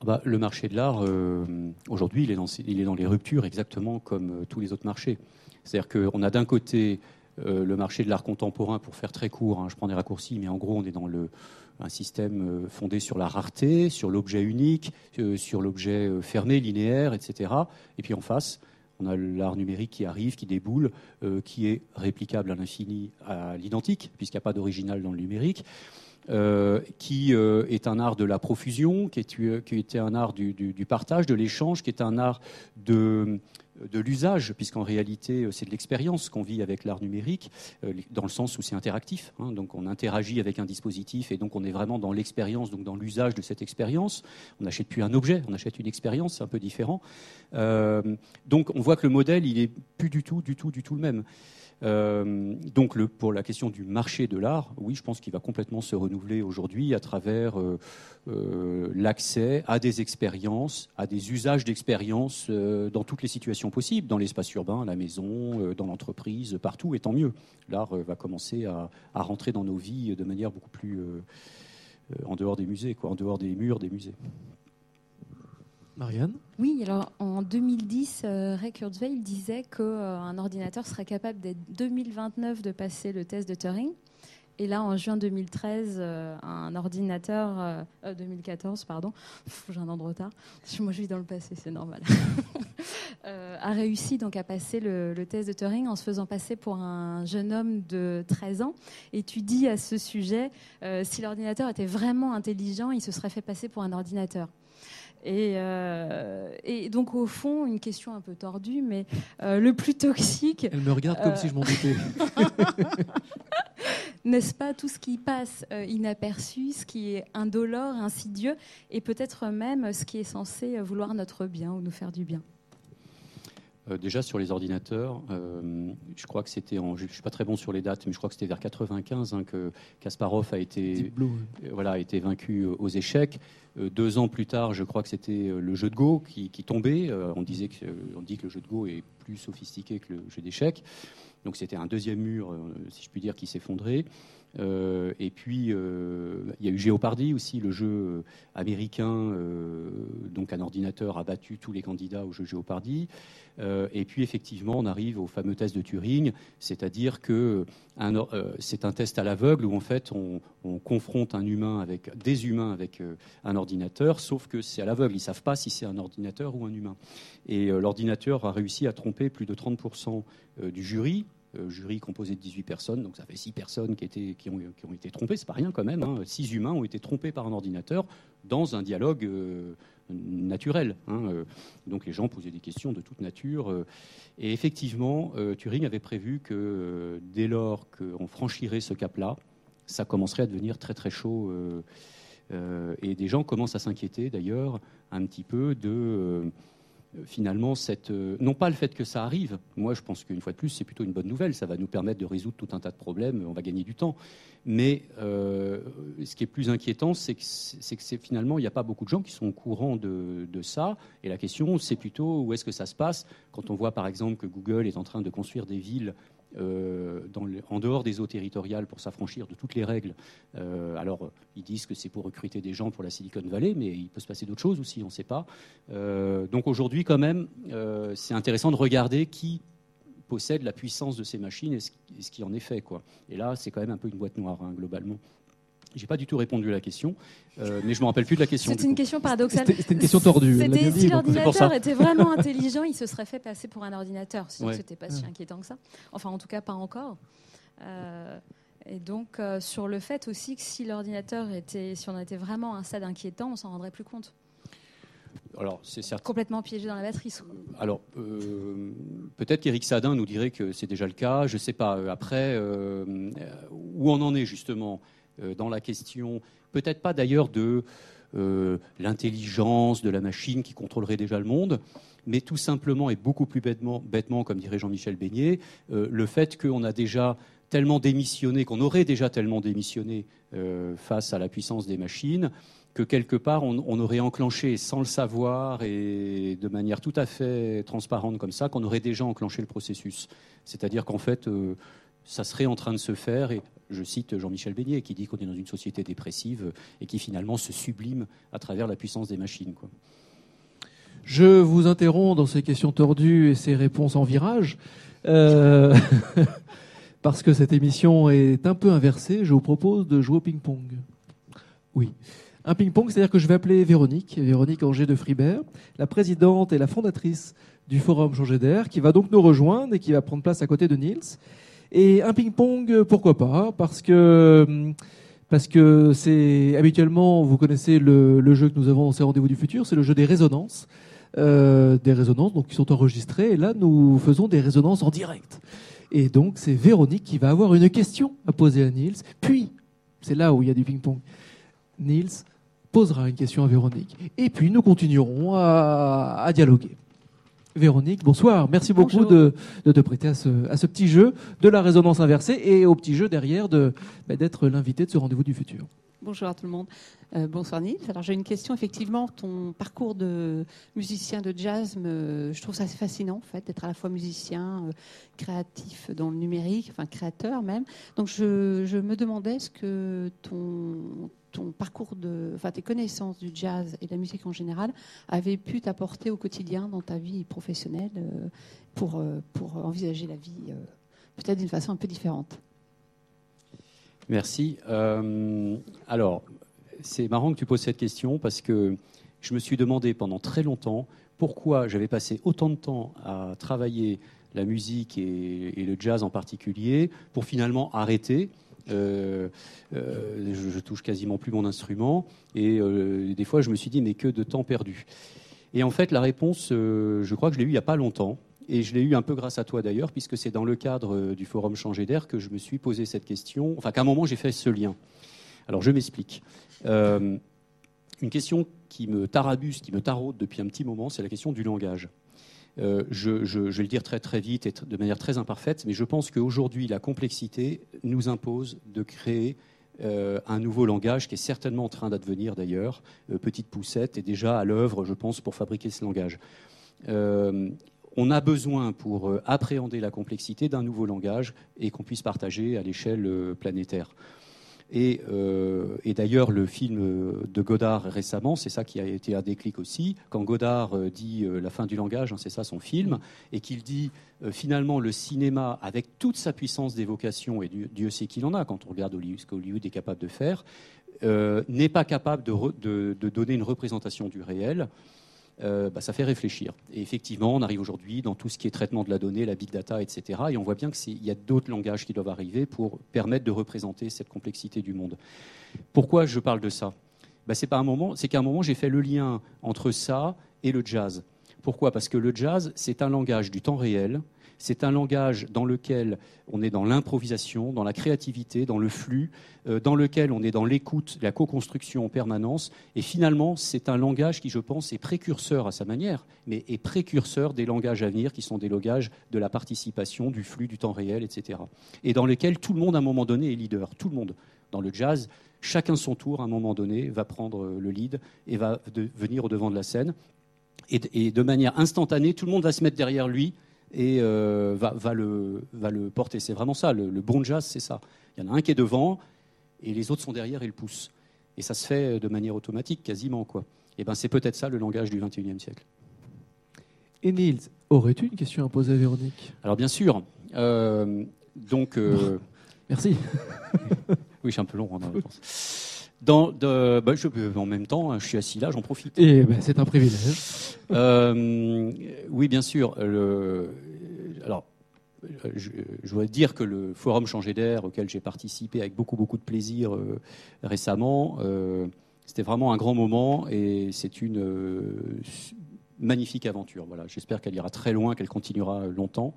Ah bah, Le marché de l'art aujourd'hui il, il, est dans les ruptures exactement comme tous les autres marchés. C'est-à-dire qu'on a d'un côté le marché de l'art contemporain, pour faire très court, hein, je prends des raccourcis, mais en gros, on est dans un système fondé sur la rareté, sur l'objet unique, sur l'objet fermé, linéaire, etc. Et puis en face, on a l'art numérique qui arrive, qui déboule, qui est réplicable à l'infini, à l'identique, puisqu'il n'y a pas d'original dans le numérique. Euh, qui euh, est un art de la profusion, qui, était un art du, partage, de l'échange, qui est un art de, de l'usage, puisqu'en réalité, euh, c'est de l'expérience qu'on vit avec l'art numérique, dans le sens où c'est interactif. Hein. donc, on interagit avec un dispositif et donc on est vraiment dans l'expérience, donc dans l'usage de cette expérience. On n'achète plus un objet, on achète une expérience, c'est un peu différent. donc, on voit que le modèle, il est plus du tout, du tout, du tout le même. Euh, donc pour la question du marché de l'art, oui, je pense qu'il va complètement se renouveler aujourd'hui à travers euh, euh, l'accès à des expériences, à des usages d'expériences dans toutes les situations possibles, dans l'espace urbain, à la maison, dans l'entreprise, partout, et tant mieux. L'art va commencer à, rentrer dans nos vies de manière beaucoup plus en dehors des musées, quoi, en dehors des murs des musées. Marianne Oui, alors en 2010, euh, Ray Kurzweil disait qu'un euh, ordinateur serait capable dès 2029 de passer le test de Turing. Et là, en juin 2013, euh, un ordinateur, 2014, pardon, [laughs] j'ai un an de retard, moi je vis dans le passé, c'est normal, [laughs] a réussi donc à passer le, le, test de Turing en se faisant passer pour un jeune homme de 13 ans. Et tu dis à ce sujet, si l'ordinateur était vraiment intelligent, il se serait fait passer pour un ordinateur. Euh, et, donc, au fond, une question un peu tordue, mais euh, le plus toxique. Elle me regarde comme si je m'en doutais. [laughs] N'est-ce pas tout ce qui passe euh, inaperçu, ce qui est indolore, insidieux, et peut-être même ce qui est censé vouloir notre bien ou nous faire du bien? Déjà sur les ordinateurs, je crois que c'était en, je suis pas très bon sur les dates, mais je crois que c'était vers 95 hein, que Kasparov a été, voilà, a été vaincu aux échecs. Euh, deux ans plus tard, je crois que c'était euh, le jeu de Go qui, tombait. Euh, on, disait que, on dit que le jeu de Go est plus sophistiqué que le jeu d'échecs. Donc c'était un deuxième mur, si je puis dire, qui s'effondrait. Et puis, il y a eu Géopardy aussi, le jeu américain. donc un ordinateur a battu tous les candidats au jeu Géopardy. Euh, et puis effectivement, on arrive au fameux test de Turing, c'est-à-dire que euh, c'est un test à l'aveugle où en fait on, confronte un humain avec des humains avec euh, un ordinateur, sauf que c'est à l'aveugle, ils savent pas si c'est un ordinateur ou un humain. Et l'ordinateur a réussi à tromper plus de 30% du jury, jury composé de 18 personnes, donc ça fait 6 personnes qui, ont, été trompées, c'est pas rien quand même, hein. 6 humains ont été trompés par un ordinateur dans un dialogue naturel. Hein, euh. donc les gens posaient des questions de toute nature. Euh. et effectivement, euh, Turing avait prévu que dès lors qu'on franchirait ce cap-là, ça commencerait à devenir très très chaud. et des gens commencent à s'inquiéter d'ailleurs un petit peu de finalement, cette, euh, non pas le fait que ça arrive, moi je pense qu'une fois de plus c'est plutôt une bonne nouvelle, ça va nous permettre de résoudre tout un tas de problèmes, on va gagner du temps. Mais euh, ce qui est plus inquiétant, c'est que, finalement il n'y a pas beaucoup de gens qui sont au courant de, ça. Et la question, c'est plutôt où est-ce que ça se passe quand on voit par exemple que Google est en train de construire des villes euh, en dehors des eaux territoriales pour s'affranchir de toutes les règles. Euh, alors, ils disent que c'est pour recruter des gens pour la Silicon Valley, mais il peut se passer d'autres choses aussi, on ne sait pas. Euh, donc aujourd'hui, quand même, c'est intéressant de regarder qui possède la puissance de ces machines et ce, qui en est fait. Quoi. Et là, c'est quand même un peu une boîte noire, hein, globalement. J'ai pas du tout répondu à la question, euh, mais je me rappelle plus de la question. C'est une question paradoxale. C'était une question tordue. si l'ordinateur était vraiment intelligent, il se serait fait passer pour un ordinateur. Sinon, ce c'était pas si inquiétant que ça. Enfin, en tout cas, pas encore. Euh, et donc, euh, sur le fait aussi que si l'ordinateur était, si on était vraiment à un stade inquiétant, on s'en rendrait plus compte. Alors, c'est. Complètement piégé dans la batterie. Alors, peut-être qu'Éric Sadin nous dirait que c'est déjà le cas. Je ne sais pas. Après, où on en est justement dans la question, peut-être pas d'ailleurs de euh, l'intelligence de la machine qui contrôlerait déjà le monde, mais tout simplement et beaucoup plus bêtement, bêtement comme dirait Jean-Michel Beignet, euh, le fait qu'on a déjà tellement démissionné, qu'on aurait déjà tellement démissionné face à la puissance des machines, que quelque part on, on, aurait enclenché sans le savoir et de manière tout à fait transparente comme ça, qu'on aurait déjà enclenché le processus. C'est-à-dire qu'en fait, ça serait en train de se faire et je cite Jean-Michel Beignet, qui dit qu'on est dans une société dépressive et qui finalement se sublime à travers la puissance des machines. Je vous interromps dans ces questions tordues et ces réponses en virage. Euh, [laughs] parce que cette émission est un peu inversée, je vous propose de jouer au ping-pong. Oui. Un ping-pong, c'est-à-dire que je vais appeler Véronique, Véronique Angers de Fribert, la présidente et la fondatrice du Forum Changer d'air, qui va donc nous rejoindre et qui va prendre place à côté de Niels. Et un ping-pong, pourquoi pas Parce que parce que c'est habituellement, vous connaissez le, jeu que nous avons dans ces rendez-vous du futur, c'est le jeu des résonances, euh, des résonances donc qui sont enregistrées. Et là, nous faisons des résonances en direct. Et donc, c'est Véronique qui va avoir une question à poser à Niels. Puis, c'est là où il y a du ping-pong. Niels posera une question à Véronique. Et puis, nous continuerons à dialoguer. Véronique, bonsoir. Merci beaucoup de, te prêter à ce, petit jeu de la résonance inversée et au petit jeu derrière de, bah, d'être l'invité de ce rendez-vous du futur. Bonjour à tout le monde. Euh, bonsoir Nils. Alors j'ai une question. Effectivement, ton parcours de musicien de jazz, je trouve ça assez fascinant en fait, d'être à la fois musicien, euh, créatif dans le numérique, enfin créateur même. Donc je, je me demandais ce que ton ton parcours de, enfin tes connaissances du jazz et de la musique en général avaient pu t'apporter au quotidien dans ta vie professionnelle euh, pour, euh, pour envisager la vie euh, peut-être d'une façon un peu différente? Merci. alors, c'est marrant que tu poses cette question parce que je me suis demandé pendant très longtemps pourquoi j'avais passé autant de temps à travailler la musique et, et le jazz en particulier pour finalement arrêter euh, euh, je, touche quasiment plus mon instrument. Et euh, des fois, je me suis dit, mais que de temps perdu. Et en fait, la réponse, je crois que je l'ai eue il n'y a pas longtemps. Et je l'ai eu un peu grâce à toi d'ailleurs, puisque c'est dans le cadre du forum Changer d'air que je me suis posé cette question, enfin qu'à un moment j'ai fait ce lien. Alors je m'explique. une question qui me tarabuse, qui me taraude depuis un petit moment, c'est la question du langage. Euh, je, vais le dire très très vite et de manière très imparfaite, mais je pense qu'aujourd'hui, la complexité nous impose de créer euh, un nouveau langage qui est certainement en train d'advenir d'ailleurs. Euh, petite poussette est déjà à l'œuvre, je pense, pour fabriquer ce langage. on a besoin, pour appréhender la complexité, d'un nouveau langage et qu'on puisse partager à l'échelle planétaire. Euh, et, d'ailleurs, le film de Godard récemment, c'est ça qui a été un déclic aussi. Quand Godard euh, dit euh, la fin du langage, hein, c'est ça son film, et qu'il dit finalement le cinéma, avec toute sa puissance d'évocation, et Dieu, sait qu'il en a quand on regarde ce qu'Hollywood est capable de faire, n'est pas capable de, donner une représentation du réel. Euh, bah, ça fait réfléchir. Et effectivement, on arrive aujourd'hui dans tout ce qui est traitement de la donnée, la big data, etc. Et on voit bien qu'il y a d'autres langages qui doivent arriver pour permettre de représenter cette complexité du monde. Pourquoi je parle de ça? Bah, C'est qu'à un moment, moment j'ai fait le lien entre ça et le jazz. Pourquoi? Parce que le jazz, c'est un langage du temps réel, c'est un langage dans lequel on est dans l'improvisation, dans la créativité, dans le flux, euh, dans lequel on est dans l'écoute, la co-construction en permanence. Et finalement, c'est un langage qui, je pense, est précurseur à sa manière, mais est précurseur des langages à venir qui sont des langages de la participation, du flux, du temps réel, etc. Et dans lesquels tout le monde, à un moment donné, est leader. Tout le monde. Dans le jazz, chacun son tour, à un moment donné, va prendre le lead et va venir au devant de la scène. et, de manière instantanée, tout le monde va se mettre derrière lui et euh, va, le, va le porter. C'est vraiment ça, le, bon jazz, c'est ça. Il y en a un qui est devant et les autres sont derrière et le poussent. Et ça se fait de manière automatique, quasiment. Quoi. Et ben, c'est peut-être ça le langage du XXIe siècle. Et Niels, aurais-tu une question à poser à Véronique? Alors bien sûr. Euh, donc, euh, merci. [laughs] oui, je suis un peu long en réponse. Dans, de, bah, je, en même temps, je suis assis là, j'en profite. Et ben, c'est un privilège. Euh, oui, bien sûr. Le, alors, je, je, voudrais dire que le forum Changer d'air, auquel j'ai participé avec beaucoup, beaucoup de plaisir euh, récemment, euh, c'était vraiment un grand moment et c'est une magnifique aventure. Voilà, j'espère qu'elle ira très loin, qu'elle continuera longtemps.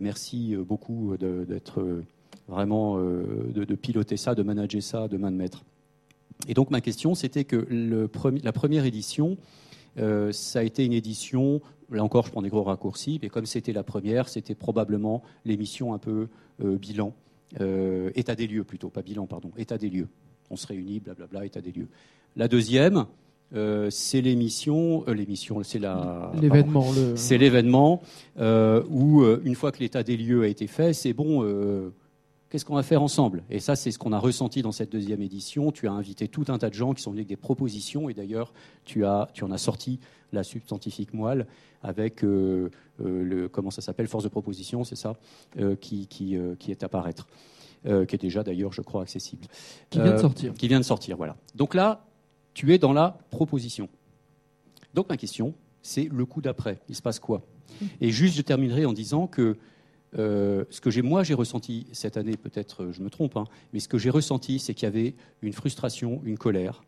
merci beaucoup d'être vraiment de, de, piloter ça, de manager ça de main de maître. Et donc ma question, c'était que le la première édition, euh, ça a été une édition, là encore je prends des gros raccourcis, mais comme c'était la première, c'était probablement l'émission un peu euh, bilan, euh, état des lieux plutôt, pas bilan, pardon, état des lieux. On se réunit, blablabla, état des lieux. La deuxième, c'est l'émission, l'émission, c'est la l'événement, c'est l'événement où une fois que l'état des lieux a été fait, c'est bon Qu'est-ce qu'on va faire ensemble? Et ça, c'est ce qu'on a ressenti dans cette deuxième édition. Tu as invité tout un tas de gens qui sont venus avec des propositions, et d'ailleurs, tu, as, tu en as sorti la substantifique moelle avec euh, euh, le comment ça s'appelle? Force de proposition, c'est ça, euh, qui, qui, qui, est à paraître, qui est déjà d'ailleurs, je crois, accessible. Qui vient de sortir. Qui vient de sortir, voilà. Donc là, tu es dans la proposition. Donc ma question, c'est le coup d'après. Il se passe quoi? Et juste, je terminerai en disant que euh, ce que j'ai, moi j'ai ressenti cette année, peut-être je me trompe, hein, mais ce que j'ai ressenti, c'est qu'il y avait une frustration, une colère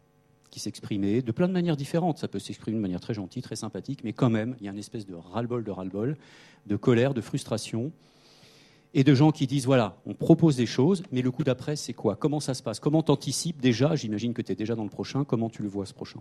qui s'exprimait de plein de manières différentes. Ça peut s'exprimer de manière très gentille, très sympathique, mais quand même, il y a une espèce de ras-le-bol, de ras-le-bol, de colère, de frustration, et de gens qui disent voilà, on propose des choses, mais le coup d'après, c'est quoi? Comment ça se passe? Comment t'anticipes déjà? J'imagine que tu es déjà dans le prochain. Comment tu le vois ce prochain?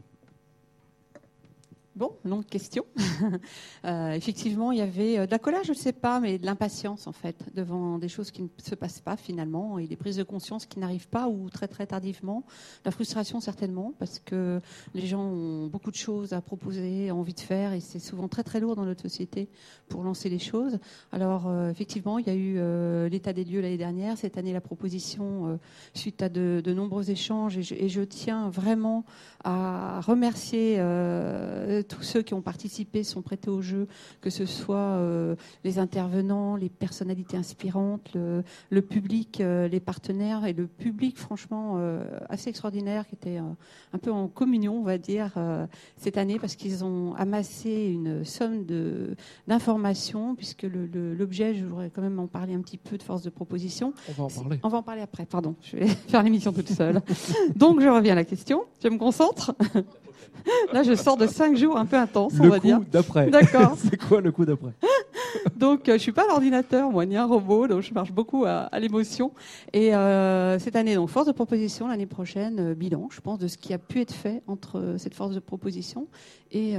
Bon, longue question. [laughs] euh, effectivement, il y avait euh, de la colère, je ne sais pas, mais de l'impatience en fait devant des choses qui ne se passent pas finalement et des prises de conscience qui n'arrivent pas ou très très tardivement. La frustration certainement parce que les gens ont beaucoup de choses à proposer, envie de faire et c'est souvent très très lourd dans notre société pour lancer les choses. Alors euh, effectivement, il y a eu euh, l'état des lieux l'année dernière, cette année la proposition suite à de, nombreux échanges et je, tiens vraiment à remercier tous ceux qui ont participé sont prêtés au jeu, que ce soit euh, les intervenants, les personnalités inspirantes, le, public, euh, les partenaires et le public, franchement, euh, assez extraordinaire, qui était un peu en communion, on va dire, cette année, parce qu'ils ont amassé une somme d'informations, puisque l'objet, je voudrais quand même en parler un petit peu de force de proposition. On va en parler. On va en parler après, pardon, je vais [laughs] faire l'émission toute seule. Donc, je reviens à la question, je me concentre. [laughs] Là, je sors de cinq jours un peu intenses, on va dire. Le coup d'après. D'accord. [laughs] c'est quoi le coup d'après [laughs] Donc, euh, je suis pas l'ordinateur, moi, ni un robot, donc je marche beaucoup à, l'émotion. Et euh, cette année, donc, force de proposition, l'année prochaine, euh, bilan, je pense, de ce qui a pu être fait entre cette force de proposition et,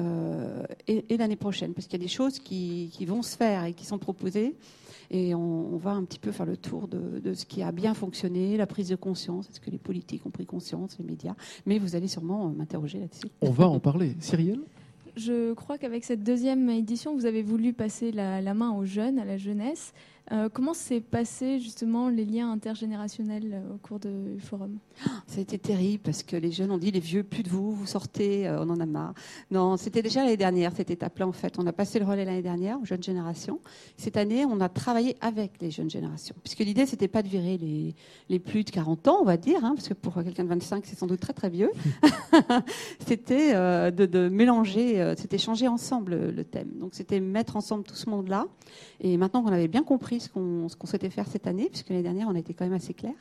et, l'année prochaine. Parce qu'il y a des choses qui, qui, vont se faire et qui sont proposées et on, va un petit peu faire le tour de, ce qui a bien fonctionné, la prise de conscience, est-ce que les politiques ont pris conscience, les médias, mais vous allez sûrement m'interroger là-dessus. On va en parler. Cyrielle? Je crois qu'avec cette deuxième édition, vous avez voulu passer la, main aux jeunes, à la jeunesse. Euh, comment s'est passé justement les liens intergénérationnels euh, au cours du forum? C'était terrible parce que les jeunes ont dit les vieux, plus de vous, vous sortez, euh, on en a marre. Non, c'était déjà l'année dernière cette étape-là en fait. On a passé le relais l'année dernière aux jeunes générations. Cette année, on a travaillé avec les jeunes générations puisque l'idée c'était pas de virer les, les, plus de 40 ans, on va dire, hein, parce que pour quelqu'un de 25 c'est sans doute très très vieux. [laughs] c'était de, de, mélanger, c'était changer ensemble le thème. Donc c'était mettre ensemble tout ce monde-là. Et maintenant qu'on avait bien compris ce qu'on souhaitait faire cette année, puisque l'année dernière, on a été quand même assez clair,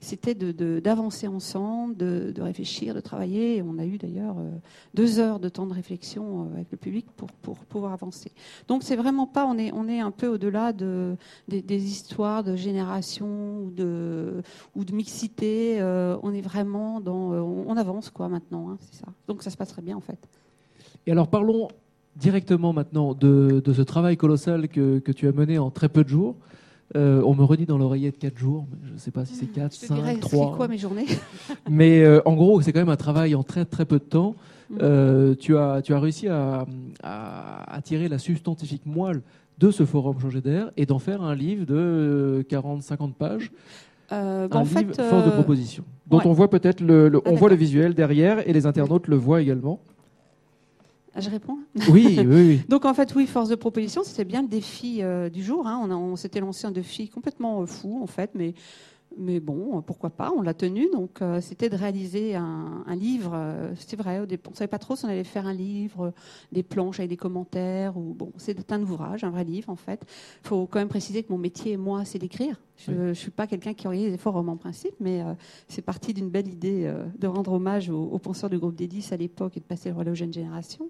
c'était d'avancer ensemble, de, réfléchir, de travailler. On a eu d'ailleurs euh, deux heures de temps de réflexion euh, avec le public pour, pouvoir avancer. Donc c'est vraiment pas, on est, un peu au-delà de, des, histoires de génération ou de, mixité. Euh, on est vraiment dans, on, avance quoi maintenant, hein, c'est ça. Donc ça se passerait bien en fait. Et alors parlons directement maintenant de, ce travail colossal que, tu as mené en très peu de jours. Euh, on me redit dans l'oreillette 4 jours, je ne sais pas si c'est 4, 5, 3. C'est quoi mes journées? [laughs] Mais euh, en gros, c'est quand même un travail en très très peu de temps. Mm. Euh, tu, as, tu as réussi à, à, tirer la substantifique moelle de ce forum Changer d'air et d'en faire un livre de 40-50 pages. un en livre fait, force de proposition, dont on voit peut-être le, ah, on voit le visuel derrière et les internautes le voient également. Ah, je réponds [laughs] Oui, oui, oui. Donc en fait, oui, force de proposition, c'était bien le défi euh, du jour. Hein. On, on s'était lancé un défi complètement euh, fou, en fait, mais mais bon, pourquoi pas, on l'a tenu. Donc, euh, c'était de réaliser un, livre. C'est vrai, on ne savait pas trop si on allait faire un livre, des planches avec des commentaires. ou Bon, c'est un ouvrage, un vrai livre, en fait. Il faut quand même préciser que mon métier, moi, c'est d'écrire. Je ne suis pas quelqu'un qui organise des forums en principe, mais euh, c'est parti d'une belle idée de rendre hommage aux, penseurs du groupe des 10 à l'époque et de passer le relais aux jeunes générations.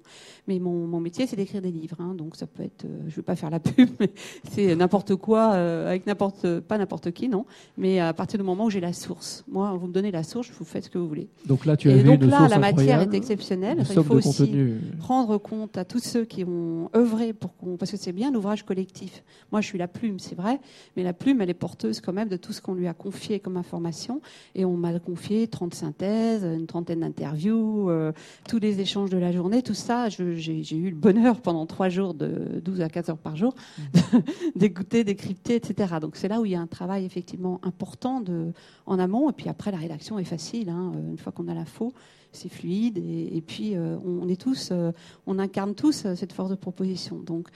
Mais mon, métier, c'est d'écrire des livres. Hein. donc, ça peut être, je ne veux pas faire la pub, [laughs] mais c'est n'importe quoi, avec n'importe, pas n'importe qui, non. Mais à partir du moment où j'ai la source. Moi, vous me donnez la source, vous faites ce que vous voulez. Donc là, tu as Et donc là, la matière est exceptionnelle. Il faut aussi rendre compte à tous ceux qui ont œuvré pour qu'on, parce que c'est bien l'ouvrage collectif. Moi, je suis la plume, c'est vrai, mais la plume, elle est porteuse quand même de tout ce qu'on lui a confié comme information. Et on m'a confié 30 synthèses, une trentaine d'interviews, euh, tous les échanges de la journée, tout ça. J'ai eu le bonheur pendant trois jours, de 12 à 14 heures par jour, mmh. [laughs] d'écouter, décrypter, etc. Donc c'est là où il y a un travail effectivement important de, en amont. Et puis après, la rédaction est facile. Hein, une fois qu'on a l'info, c'est fluide. Et, puis, euh, on est tous, euh, on incarne tous cette force de proposition. Donc,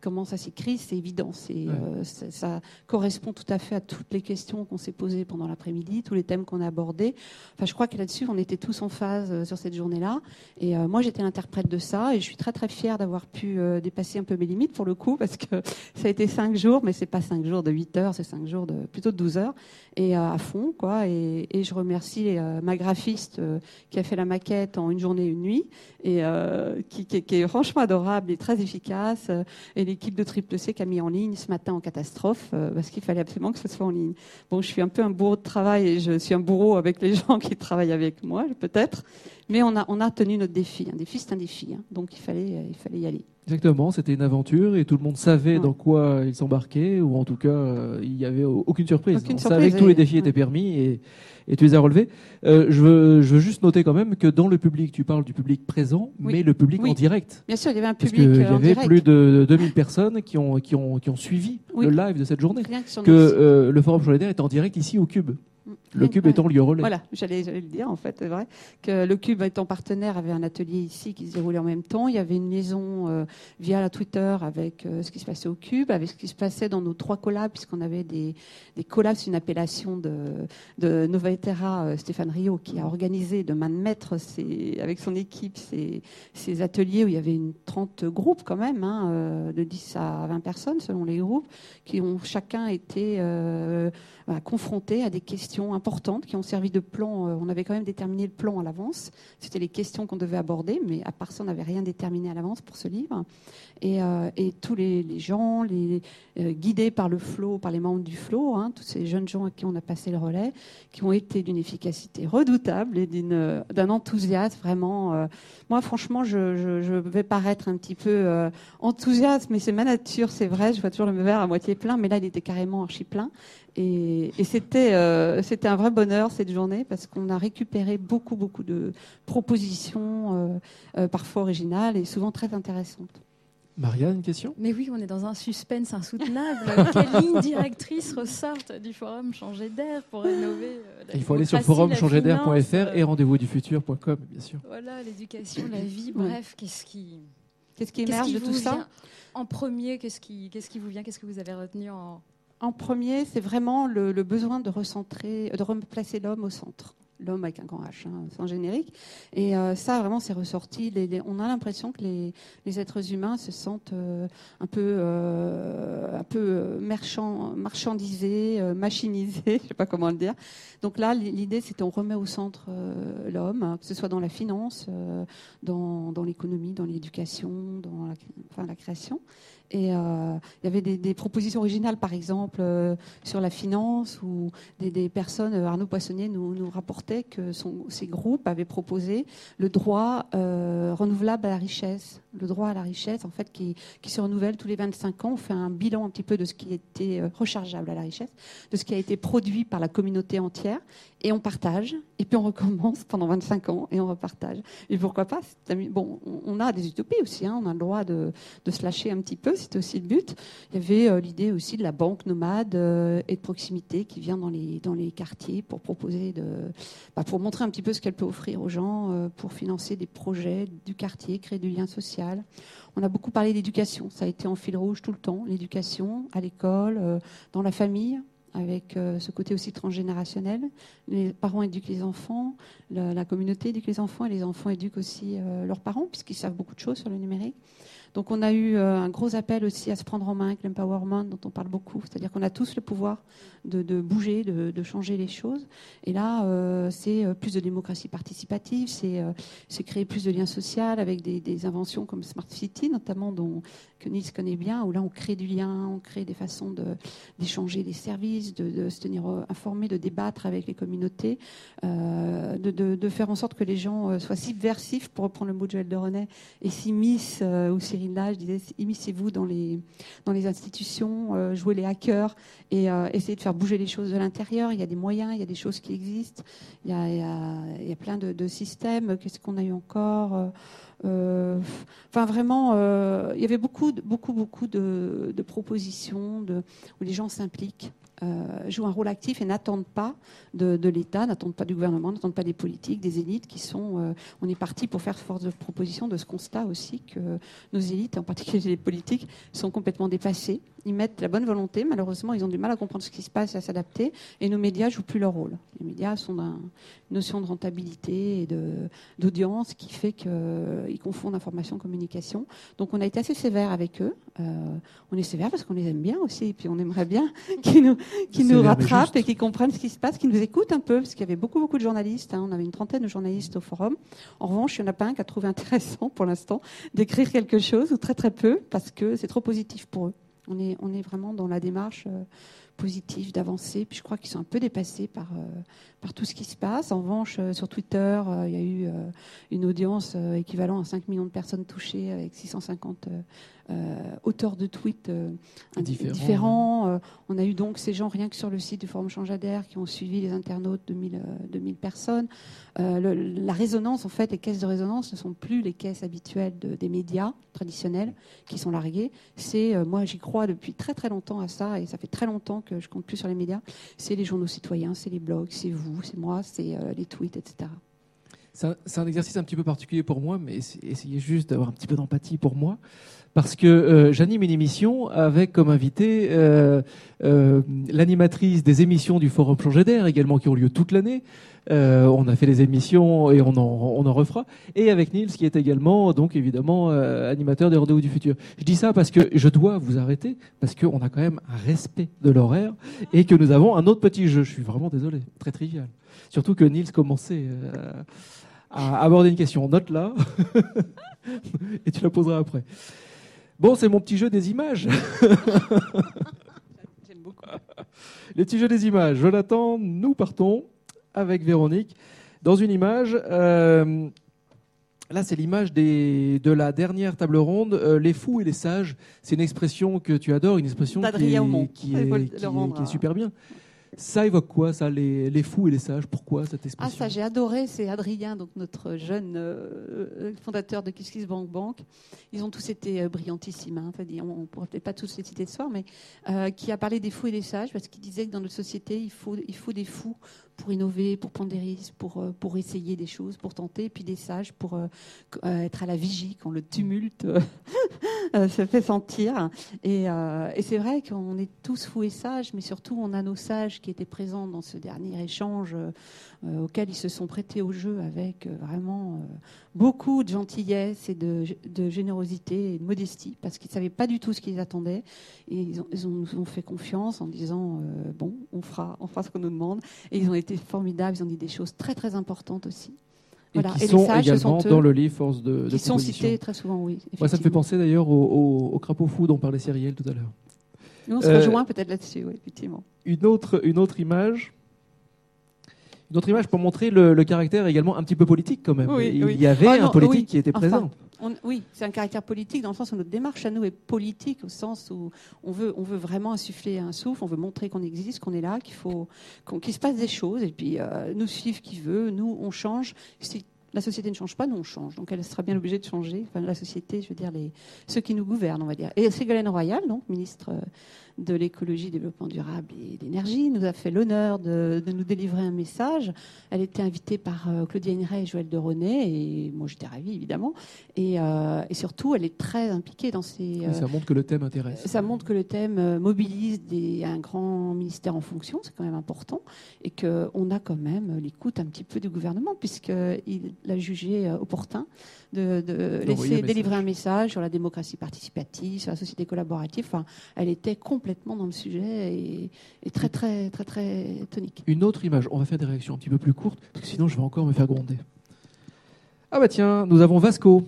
comment ça s'écrit, c'est évident. Euh, ça, correspond tout à fait à toutes les questions qu'on s'est posées pendant l'après-midi, tous les thèmes qu'on a abordés. Enfin, je crois que là-dessus, on était tous en phase euh, sur cette journée-là. Et euh, moi, j'étais l'interprète de ça, et je suis très très fière d'avoir pu dépasser un peu mes limites pour le coup, parce que [laughs] ça a été cinq jours, mais c'est pas cinq jours de 8 heures, c'est cinq jours de plutôt de 12 heures, et à fond, quoi. Et, je remercie ma graphiste qui a fait la maquette en une journée et une nuit, et qui, qui, est franchement adorable et très efficace. Et l'équipe de Triple C qui a mis en ligne ce matin en catastrophe euh, parce qu'il fallait absolument que ce soit en ligne. Bon, je suis un peu un bourreau de travail et je suis un bourreau avec les [laughs] gens qui travaillent avec moi, peut-être. Mais on a, on a tenu notre défi. Un défi, c'est un défi. Hein. Donc il fallait, il fallait y aller. Exactement, c'était une aventure et tout le monde savait dans quoi il s'embarquait, ou en tout cas, euh, il n'y avait aucune surprise. on savait que tous les défis étaient permis et, et tu les as relevés. Euh, je, veux, je, veux, juste noter quand même que dans le public, tu parles du public présent, mais le public en direct. Bien sûr, il y avait un public. Parce qu'il y euh, avait plus de 2000 personnes qui ont, qui ont, qui ont suivi le live de cette journée. que, que le Forum Solidaire est en direct ici au Cube. Le Cube étant lieu relais. Voilà, j'allais le dire en fait, c'est vrai. Que le Cube étant partenaire avait un atelier ici qui se déroulait en même temps. Il y avait une liaison euh, via la Twitter avec euh, ce qui se passait au Cube, avec ce qui se passait dans nos trois collabs, puisqu'on avait des, des collabs, une appellation de, Nova Terra, euh, Stéphane Rio, qui a organisé de main de maître avec son équipe ces, ces, ateliers où il y avait une 30 groupes quand même, hein, de 10 à 20 personnes selon les groupes, qui ont chacun été confrontés à des questions importantes qui ont servi de plan. Euh, on avait quand même déterminé le plan à l'avance. C'était les questions qu'on devait aborder, mais à part ça, on n'avait rien déterminé à l'avance pour ce livre. Et, euh, tous les, gens, euh, guidés par le flot, par les membres du flot, hein, tous ces jeunes gens à qui on a passé le relais, qui ont été d'une efficacité redoutable et d'un enthousiasme vraiment. moi, franchement, je, je, vais paraître un petit peu enthousiaste, mais c'est ma nature, c'est vrai. Je vois toujours le verre à moitié plein, mais là, il était carrément archi plein. Et, euh, c'était un vrai bonheur cette journée parce qu'on a récupéré beaucoup, beaucoup de propositions, euh, euh, parfois originales et souvent très intéressantes. Maria, une question? Mais oui, on est dans un suspense insoutenable. [laughs] Quelle ligne directrice ressortent du forum Changer d'air pour rénover Il faut aller sur forumchangerdair.fr et rendez-vous du futur.com, bien sûr. Voilà, l'éducation, la vie, bref, qu'est-ce qui, qu'est-ce qui émerge de tout ça? En premier, qu'est-ce qui, qu'est-ce qui vous vient? Qu'est-ce que vous avez retenu en, en premier, c'est vraiment le, besoin de recentrer, de replacer l'homme au centre. L'homme avec un grand H, hein, sans générique. Et euh, ça, vraiment, c'est ressorti. on a l'impression que les, êtres humains se sentent euh, un peu, euh, un peu marchandisés, machinisés, [laughs] je ne sais pas comment le dire. Donc là, l'idée, c'est qu'on remet au centre l'homme, que ce soit dans la finance, dans, l'économie, dans l'éducation, dans la création. Et euh, il y avait des, propositions originales, par exemple, euh, sur la finance, où des, personnes, euh, Arnaud Poissonnier nous, rapportait que son, ces groupes avaient proposé le droit renouvelable à la richesse. Le droit à la richesse, en fait, qui, se renouvelle tous les 25 ans. On fait un bilan un petit peu de ce qui était rechargeable à la richesse, de ce qui a été produit par la communauté entière, et on partage, et puis on recommence pendant 25 ans, et on repartage. Et pourquoi pas Bon, on a des utopies aussi, hein, on a le droit de se lâcher un petit peu c'était aussi le but. Il y avait euh, l'idée aussi de la banque nomade euh, et de proximité qui vient dans les, dans les quartiers pour proposer de, bah, pour montrer un petit peu ce qu'elle peut offrir aux gens, euh, pour financer des projets du quartier, créer du lien social. On a beaucoup parlé d'éducation, ça a été en fil rouge tout le temps, l'éducation à l'école, dans la famille, avec ce côté aussi transgénérationnel. Les parents éduquent les enfants, la, communauté éduque les enfants et les enfants éduquent aussi leurs parents, puisqu'ils savent beaucoup de choses sur le numérique. Donc on a eu euh, un gros appel aussi à se prendre en main avec l'empowerment dont on parle beaucoup, c'est-à-dire qu'on a tous le pouvoir de, bouger, de, changer les choses. Et là, euh, c'est euh, plus de démocratie participative, c'est créer plus de liens sociaux avec des, inventions comme Smart City, notamment dont, que Nice connaît bien, où là on crée du lien, on crée des façons d'échanger des services, de, se tenir informé, de débattre avec les communautés, de, faire en sorte que les gens soient subversifs, pour reprendre le mot de Joël de René, et s'immiscent ou Cyril je disais, immiscez-vous dans les, dans les institutions, jouez les hackers et essayez de faire bouger les choses de l'intérieur. Il y a des moyens, il y a des choses qui existent, il y a, il y a, plein de, systèmes. Qu'est-ce qu'on a eu encore? Euh, enfin, vraiment, euh, il y avait beaucoup, beaucoup, beaucoup de, propositions où les gens s'impliquent. Euh, jouent un rôle actif et n'attendent pas de, l'État, n'attendent pas du gouvernement, n'attendent pas des politiques, des élites qui sont. on est parti pour faire force de proposition de ce constat aussi que nos élites, en particulier les politiques, sont complètement dépassées ils mettent la bonne volonté. Malheureusement, ils ont du mal à comprendre ce qui se passe et à s'adapter. Et nos médias jouent plus leur rôle. Les médias sont d'une notion de rentabilité et d'audience qui fait qu'ils confondent information communication. Donc, on a été assez sévère avec eux. Euh, on est sévère parce qu'on les aime bien aussi. Et puis, on aimerait bien [laughs] qu'ils nous, [laughs] nous rattrapent et qu'ils comprennent ce qui se passe, qu'ils nous écoutent un peu. Parce qu'il y avait beaucoup, beaucoup de journalistes. Hein. On avait une trentaine de journalistes au forum. En revanche, il n'y en a pas un qui a trouvé [laughs] intéressant pour l'instant d'écrire quelque chose, ou très, très peu, parce que c'est trop positif pour eux. On est, on est vraiment dans la démarche euh, positive d'avancer. Puis je crois qu'ils sont un peu dépassés par, euh, par tout ce qui se passe. En revanche, euh, sur Twitter, il y a eu une audience équivalente à 5 millions de personnes touchées avec 650 euh, auteurs de tweets euh, différents. Euh, on a eu donc ces gens, rien que sur le site du Forum Changeadère, qui ont suivi les internautes de 2000, personnes. la résonance, en fait, les caisses de résonance ne sont plus les caisses habituelles des médias traditionnels qui sont largués. C'est, moi, j'y crois depuis très très longtemps à ça, et ça fait très longtemps que je compte plus sur les médias. C'est les journaux citoyens, c'est les blogs, c'est vous, c'est moi, c'est les tweets, etc. C'est un, exercice un petit peu particulier pour moi, mais essayez juste d'avoir un petit peu d'empathie pour moi parce que euh, j'anime une émission avec comme invité euh, euh, l'animatrice des émissions du Forum Changer d'air, également qui ont lieu toute l'année. on a fait des émissions et on en, on refera. Et avec Niels, qui est également, donc évidemment, animateur des Rendez-vous du Futur. Je dis ça parce que je dois vous arrêter, parce qu'on a quand même un respect de l'horaire et que nous avons un autre petit jeu. Je suis vraiment désolé, très trivial. Surtout que Niels commençait à aborder une question. Note là, [laughs] et tu la poseras après. Bon, c'est mon petit jeu des images. [laughs] J'aime beaucoup. Les petits jeux des images. Jonathan, nous partons avec Véronique dans une image. Euh, là, c'est l'image de la dernière table ronde, euh, les fous et les sages. C'est une expression que tu adores, une expression qui qui est super bien. Ça évoque quoi, ça, les, fous et les sages? Pourquoi cette expression Ah, ça, j'ai adoré. C'est Adrien, donc notre jeune euh, euh, fondateur de Kiss Kiss Bank Bank. Ils ont tous été euh, brillantissimes. Hein. on ne pourrait peut-être pas tous les citer ce soir, mais qui a parlé des fous et des sages parce qu'il disait que dans notre société, il faut, il faut des fous pour innover, pour prendre des risques, pour, euh, pour essayer des choses, pour tenter, puis des sages pour euh, euh, être à la vigie quand le tumulte [laughs] se fait sentir. Et c'est vrai qu'on est tous fous et sages, mais surtout on a nos sages qui étaient présents dans ce dernier échange auquel ils se sont prêtés au jeu avec vraiment beaucoup de gentillesse et de, de, générosité et de modestie, parce qu'ils ne savaient pas du tout ce qu'ils attendaient. Et ils, ont, ils nous ont fait confiance en disant, bon, on fera, on fera ce qu'on nous demande. Et ils ont été formidables. Ils ont dit des choses très très importantes aussi. Et qui sont également dans le livre Force de, de Qui sont cités très souvent, oui. Ça me fait penser d'ailleurs au, au, crapaud fou dont parlait Cyrielle tout à l'heure. on se rejoint euh, peut-être là-dessus, oui, effectivement. Une autre, une autre image. Une autre image pour montrer le, caractère également un petit peu politique quand même. il y avait ah un politique qui était présent oui, c'est un caractère politique dans le sens où notre démarche à nous est politique, au sens où on veut, on veut vraiment insuffler un souffle, on veut montrer qu'on existe, qu'on est là, qu'il faut, qu'il se passe des choses, et puis euh, nous suivre qui veut, nous on change. Si la société ne change pas, nous on change. Donc elle sera bien obligée de changer. Enfin, la société, je veux dire, les, ceux qui nous gouvernent, on va dire. Et Ségolène Royal, donc ministre euh, de l'écologie, développement durable et d'énergie, nous a fait l'honneur de, nous délivrer un message. Elle était invitée par euh, Claudia Inray et Joël de René, et moi j'étais ravie évidemment. Et, euh, surtout, elle est très impliquée dans ces. ça montre que le thème intéresse. Ça montre que le thème mobilise des, un grand ministère en fonction, c'est quand même important, et qu'on a quand même l'écoute un petit peu du gouvernement, puisqu'il l'a jugé opportun de, laisser délivrer un message sur la démocratie participative, sur la société collaborative. Enfin, elle était complètement dans le sujet et, très, très, très, très tonique. Une autre image. On va faire des réactions un petit peu plus courtes, parce que sinon je vais encore me faire gronder. Ah bah tiens, nous avons Vasco.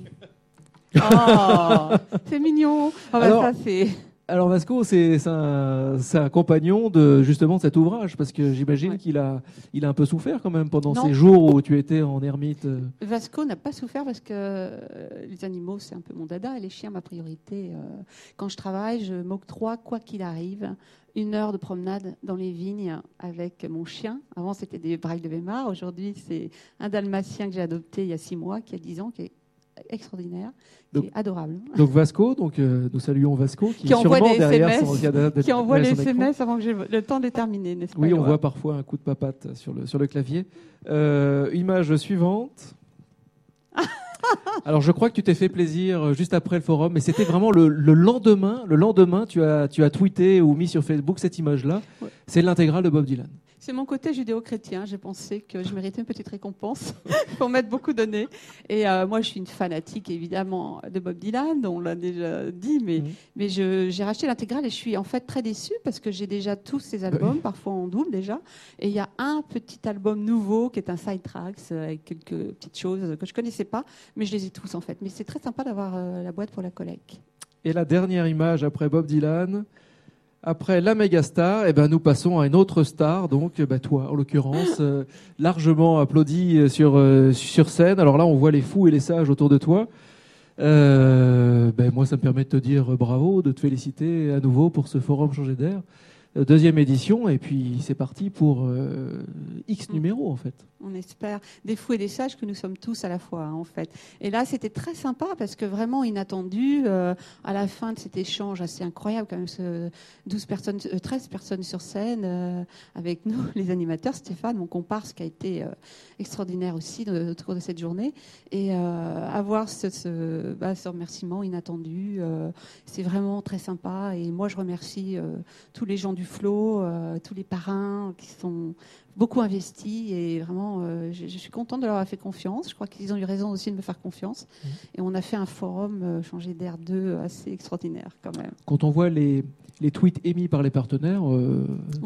Oh, c'est mignon. Ah bah ça, c'est... Alors Vasco, c'est un, un, compagnon de justement cet ouvrage, parce que j'imagine qu'il a, il a un peu souffert quand même pendant ces jours où tu étais en ermite. Vasco n'a pas souffert parce que les animaux, c'est un peu mon dada, et les chiens, ma priorité. Quand je travaille, je m'octroie, quoi qu'il arrive, une heure de promenade dans les vignes avec mon chien. Avant, c'était des brailles de Weimar. Aujourd'hui, c'est un dalmatien que j'ai adopté il y a six mois, qui a dix ans, qui est extraordinaire, qui est adorable. Donc Vasco, donc euh, nous saluons Vasco, qui, envoie des SMS, qui envoie les SMS avant que j'ai le temps de terminer, n'est-ce pas Oui, on voit parfois un coup de papate sur le, sur le clavier. Euh, image suivante. [laughs] Alors je crois que tu t'es fait plaisir euh, juste après le forum, mais c'était vraiment le, lendemain. Le lendemain, tu as, tu as tweeté ou mis sur Facebook cette image-là. C'est l'intégrale de Bob Dylan. C'est mon côté judéo-chrétien. J'ai pensé que je méritais une petite récompense [laughs] pour m'être beaucoup donné. Et euh, moi, je suis une fanatique, évidemment, de Bob Dylan, on l'a déjà dit, mais, mhm. mais j'ai racheté l'intégrale et je suis en fait très déçue parce que j'ai déjà tous ces albums, parfois en double déjà. Et il y a un petit album nouveau qui est un side tracks avec quelques petites choses que je connaissais pas, mais je les ai tous en fait. Mais c'est très sympa d'avoir euh, la boîte pour la collecte. Et la dernière image après Bob Dylan, après la méga star, eh ben, nous passons à une autre star, donc bah, toi en l'occurrence, [gasps] euh, largement applaudi euh, sur, euh, sur scène. Alors là, on voit les fous et les sages autour de toi. ben, moi, ça me permet de te dire bravo, de te féliciter à nouveau pour ce forum Changer d'air. Euh, deuxième édition, et puis c'est parti pour euh, X mm. numéros en fait. On espère des fous et des sages que nous sommes tous à la fois hein, en fait. Et là c'était très sympa parce que vraiment inattendu euh, à la fin de cet échange assez incroyable quand même, 12 personnes, 13 personnes sur scène avec nous [laughs] les animateurs, Stéphane, mon comparse qui a été extraordinaire aussi au cours de cette journée et avoir ce, ce, bah, ce, remerciement inattendu, c'est vraiment très sympa et moi je remercie tous les gens du flot, euh, tous les parrains qui sont beaucoup investis et vraiment, euh, je, suis contente de leur avoir fait confiance. Je crois qu'ils ont eu raison aussi de me faire confiance. Mmh. Et on a fait un forum euh, changer d'air 2 assez extraordinaire quand même. Quand on voit les, les tweets émis par les partenaires,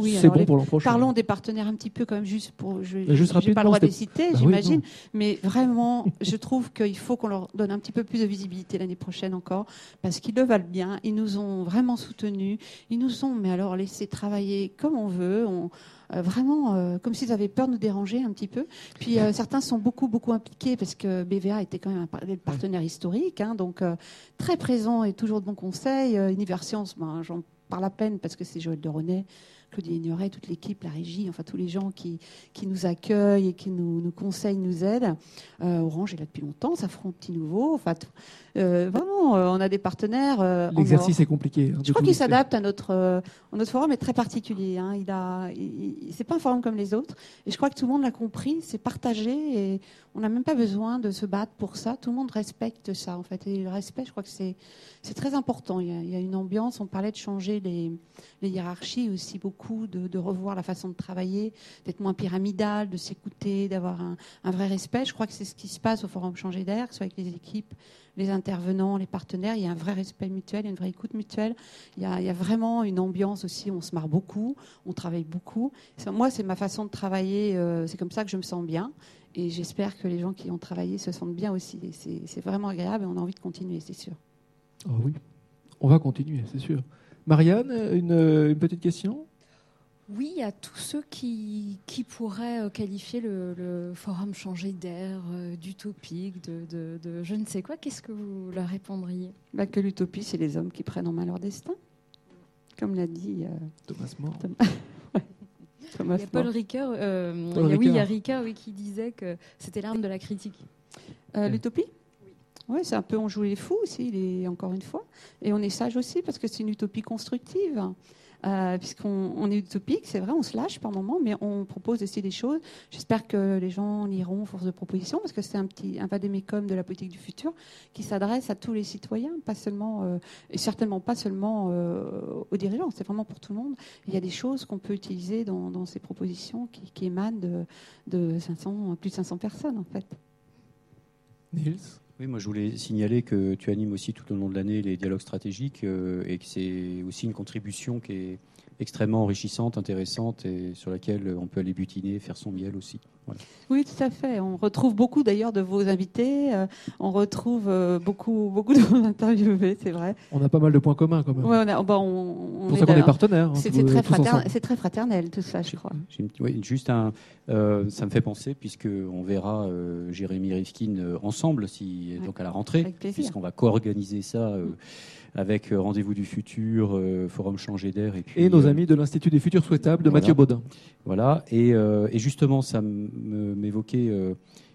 c'est bon pour l'an prochain. Parlons des partenaires un petit peu quand même, juste pour. Je n'ai pas le droit de les citer, bah j'imagine. mais vraiment, je trouve qu'il faut qu'on leur donne un petit peu plus de visibilité l'année prochaine encore, parce qu'ils le valent bien. Ils nous ont vraiment soutenus. Ils nous ont, mais alors, laissé travailler comme on veut. On, euh, vraiment euh, comme s'ils avaient peur de nous déranger un petit peu. Puis euh, certains sont beaucoup beaucoup impliqués parce que BVA était quand même un partenaire historique, hein, donc très présent et toujours de bons conseils. Univers Science, ben, j'en parle à peine parce que c'est Joël de René. Claudie Ignoret, toute l'équipe, la régie, enfin tous les gens qui, qui nous accueillent et qui nous, nous conseillent, nous aident. Orange est là depuis longtemps, un petit nouveau. Enfin, euh, vraiment, euh, on a des partenaires. Euh, L'exercice est compliqué. Hein, je crois qu'il s'adapte à notre, notre forum est très particulier. Hein. Il a, c'est pas un forum comme les autres. Et je crois que tout le monde l'a compris. C'est partagé et on n'a même pas besoin de se battre pour ça. Tout le monde respecte ça en fait. Et le respect, je crois que c'est très important. Il y, a, une ambiance. On parlait de changer les, hiérarchies aussi beaucoup, de, revoir la façon de travailler, d'être moins pyramidal, de s'écouter, d'avoir un, vrai respect. Je crois que c'est ce qui se passe au forum Changer d'air, soit avec les équipes les intervenants, les partenaires. Il y a un vrai respect mutuel, une vraie écoute mutuelle. Il y a, vraiment une ambiance aussi, on se marre beaucoup, on travaille beaucoup. Moi, c'est ma façon de travailler, euh, c'est comme ça que je me sens bien. Et j'espère que les gens qui ont travaillé se sentent bien aussi. C'est vraiment agréable et on a envie de continuer, c'est sûr. Oh oui, on va continuer, c'est sûr. Marianne, une petite question? Oui, à tous ceux qui, qui pourraient euh, qualifier le, forum changer d'air, euh, d'utopique, de, de, je ne sais quoi, qu'est-ce que vous leur répondriez? Bah, Que l'utopie, c'est les hommes qui prennent en main leur destin, comme l'a dit euh, Thomas More. [laughs] il y a Paul Ricoeur, oui, il y a Ricoeur oui, qui disait que c'était l'arme de la critique. L'utopie oui, c'est un peu on joue les fous aussi, il est, encore une fois. Et on est sage aussi parce que c'est une utopie constructive. Euh, puisqu'on est utopique, c'est vrai, on se lâche par moment, mais on propose aussi des choses. J'espère que les gens liront force de proposition, parce que c'est un petit un vadémécum de la politique du futur qui s'adresse à tous les citoyens, pas seulement euh, et certainement pas seulement euh, aux dirigeants. C'est vraiment pour tout le monde. Il y a des choses qu'on peut utiliser dans, ces propositions qui, émanent de, de 500, plus de 500 personnes en fait. Niels oui, moi je voulais signaler que tu animes aussi tout au long de l'année les dialogues stratégiques euh, et que c'est aussi une contribution qui est extrêmement enrichissante, intéressante et sur laquelle on peut aller butiner, faire son miel aussi. Oui, tout à fait. On retrouve beaucoup d'ailleurs de vos invités. Euh, on retrouve euh, beaucoup, beaucoup de vos [laughs] interviewés, c'est vrai. On a pas mal de points communs quand même. Ouais, on a, bah, on, pour ça qu'on est partenaires. Hein, c'est très, fraternel, très, fraternel tout ça, je crois. Oui, juste un, euh, ça me fait penser puisque on verra Jérémy Rifkin ensemble, si donc à la rentrée, puisqu'on va co-organiser ça. Avec Rendez-vous du futur, Forum Changer d'air. Et, et nos amis de l'Institut des futurs souhaitables de Mathieu Baudin. Voilà, et, et justement, ça m'évoquait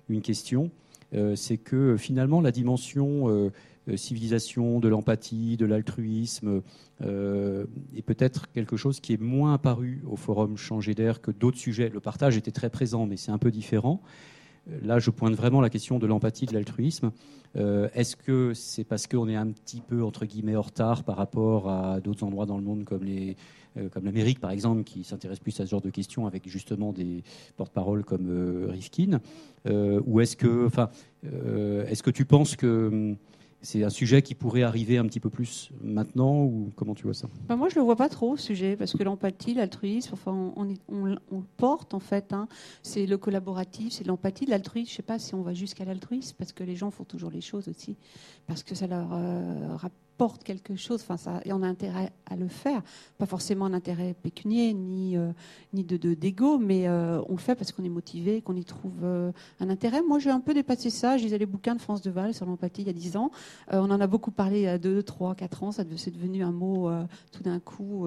une question, euh, c'est que finalement la dimension euh, euh, civilisation, de l'empathie, de l'altruisme, est peut-être quelque chose qui est moins apparu au forum Changer d'air que d'autres sujets. Le partage était très présent, mais c'est un peu différent. Là, je pointe vraiment la question de l'empathie, de l'altruisme. Est-ce que c'est parce qu'on est un petit peu, entre guillemets, en retard par rapport à d'autres endroits dans le monde comme les, euh, comme l'Amérique par exemple, qui s'intéresse plus à ce genre de questions avec justement des porte-paroles comme euh, Rifkin euh, Ou est-ce que, enfin, est-ce que tu penses que hum, c'est un sujet qui pourrait arriver un petit peu plus maintenant ou comment tu vois ça? Ben Moi, je ne le vois pas trop, ce sujet, parce que l'empathie, l'altruisme, enfin, on, on, porte en fait. Hein. c'est le collaboratif, c'est l'empathie, l'altruisme. Je sais pas si on va jusqu'à l'altruisme, parce que les gens font toujours les choses aussi, parce que ça leur rapporte porte quelque chose, enfin ça, et on a intérêt à le faire, pas forcément un intérêt pécunier ni euh, ni de d'ego, mais euh, on le fait parce qu'on est motivé, qu'on y trouve euh, un intérêt. Moi, j'ai un peu dépassé ça. Lisais les bouquins de France Deval sur l'empathie il y a 10 ans. on en a beaucoup parlé il y a 2, 3, 4 ans. Ça c'est devenu un mot tout d'un coup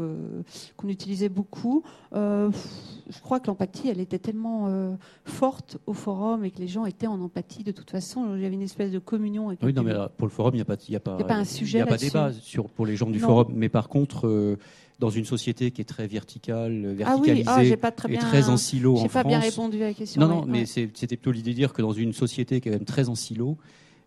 qu'on utilisait beaucoup. je crois que l'empathie, elle était tellement forte au forum et que les gens étaient en empathie de toute façon. Il y avait une espèce de communion. Avec oui, non, mais pour le forum, il n'y a pas, il y a pas, pas un sujet débat sur, pour les gens du forum, mais par contre, euh, dans une société qui est très verticale, verticalisée ah oui, ah, pas très et très en silo en France. J'ai pas bien répondu à la question. Non, non, mais c'était plutôt l'idée de dire que dans une société qui est quand même très en silo,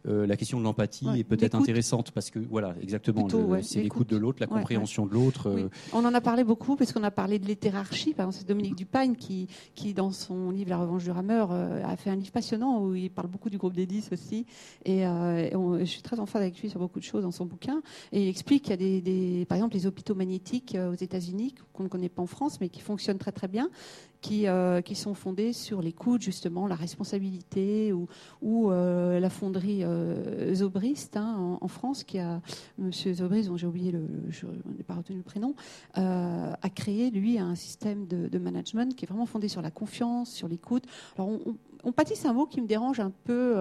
euh, la question de l'empathie est peut-être intéressante parce que voilà exactement c'est l'écoute de l'autre la compréhension de l'autre euh. on en a parlé beaucoup parce qu'on a parlé de l'hétérarchie. Par exemple c'est Dominique Dupagne qui qui dans son livre La revanche du rameur euh, a fait un livre passionnant où il parle beaucoup du groupe des 10 aussi. Et, je suis très en phase avec lui sur beaucoup de choses dans son bouquin. Et il explique qu'il y a des, des, par exemple les hôpitaux magnétiques aux États-Unis qu'on ne connaît pas en France mais qui fonctionnent très très bien qui, euh, qui sont fondées sur l'écoute, justement, la responsabilité, ou, euh, la fonderie euh, Zobrist hein, en, France, qui a, Monsieur Zobrist, dont j'ai oublié le, je n'ai pas retenu le prénom, a créé, lui, un système de, management qui est vraiment fondé sur la confiance, sur l'écoute. Alors, on, c'est un mot qui me dérange un peu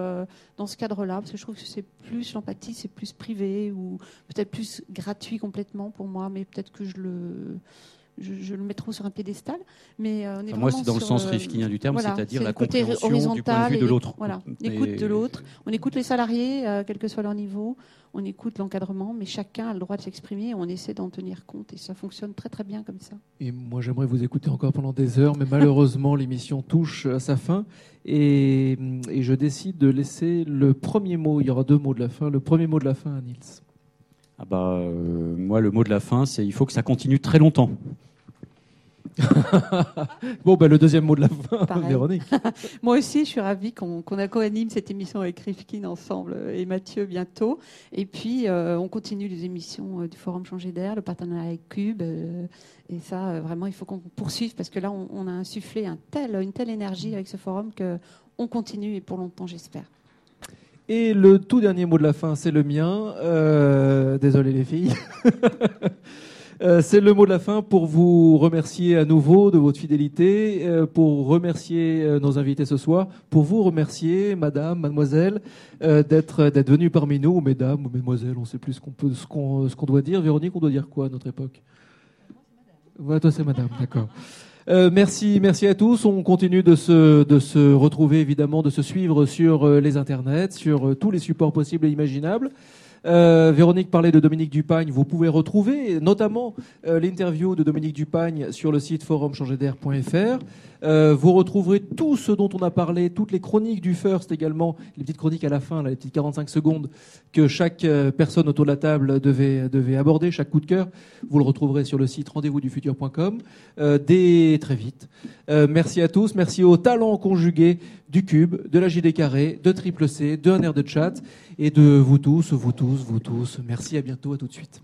dans ce cadre-là, parce que je trouve que c'est plus l'empathie, c'est plus privé ou peut-être plus gratuit complètement pour moi, mais peut-être que je le je, le mets trop sur un piédestal. Mais euh, moi, c'est dans le sens euh, rifkinien du terme, c'est-à-dire la compréhension du point de vue de l'autre. Voilà, l'écoute de l'autre. On écoute les salariés, euh, quel que soit leur niveau. On écoute l'encadrement, mais chacun a le droit de s'exprimer et on essaie d'en tenir compte. Et ça fonctionne très très bien comme ça. Et moi, j'aimerais vous écouter encore pendant des heures, mais malheureusement, [laughs] l'émission touche à sa fin. Et, et, je décide de laisser le premier mot, il y aura deux mots de la fin, le premier mot de la fin à Nils. Ah bah, moi, le mot de la fin, c'est il faut que ça continue très longtemps. [laughs] bon, ben, le deuxième mot de la fin, [laughs] Véronique. [laughs] Moi aussi, je suis ravie qu'on a co-anime cette émission avec Rifkin ensemble et Mathieu bientôt. Et puis, euh, on continue les émissions euh, du Forum Changer d'air, le partenariat avec Cube. Euh, et ça, vraiment, il faut qu'on poursuive parce que là, on, a insufflé un tel, une telle énergie avec ce forum qu'on continue et pour longtemps, j'espère. Et le tout dernier mot de la fin, c'est le mien. désolé les filles. [laughs] Euh, c'est le mot de la fin pour vous remercier à nouveau de votre fidélité, euh, pour remercier euh, nos invités ce soir, pour vous remercier, madame, mademoiselle, d'être venue parmi nous, ou mesdames ou mesdemoiselles, on ne sait plus ce qu'on ce doit dire. Véronique, on doit dire quoi à notre époque? Ouais, toi c'est madame, d'accord. Merci, merci à tous. On continue de se, de se retrouver évidemment, de se suivre sur les internets, sur tous les supports possibles et imaginables. Euh, Véronique parlait de Dominique Dupagne. Vous pouvez retrouver notamment euh, l'interview de Dominique Dupagne sur le site forumchangeder.fr. Euh, vous retrouverez tout ce dont on a parlé, toutes les chroniques du First également, les petites chroniques à la fin, les petites 45 secondes que chaque euh, personne autour de la table devait, aborder, chaque coup de cœur. Vous le retrouverez sur le site rendez-vous-du-futur.com dès très vite. merci à tous, merci aux talents conjugués du Cube, de la JD Carré, de Triple C, de Un Air de Chat et de vous tous, vous tous, vous tous. Merci, à bientôt, à tout de suite.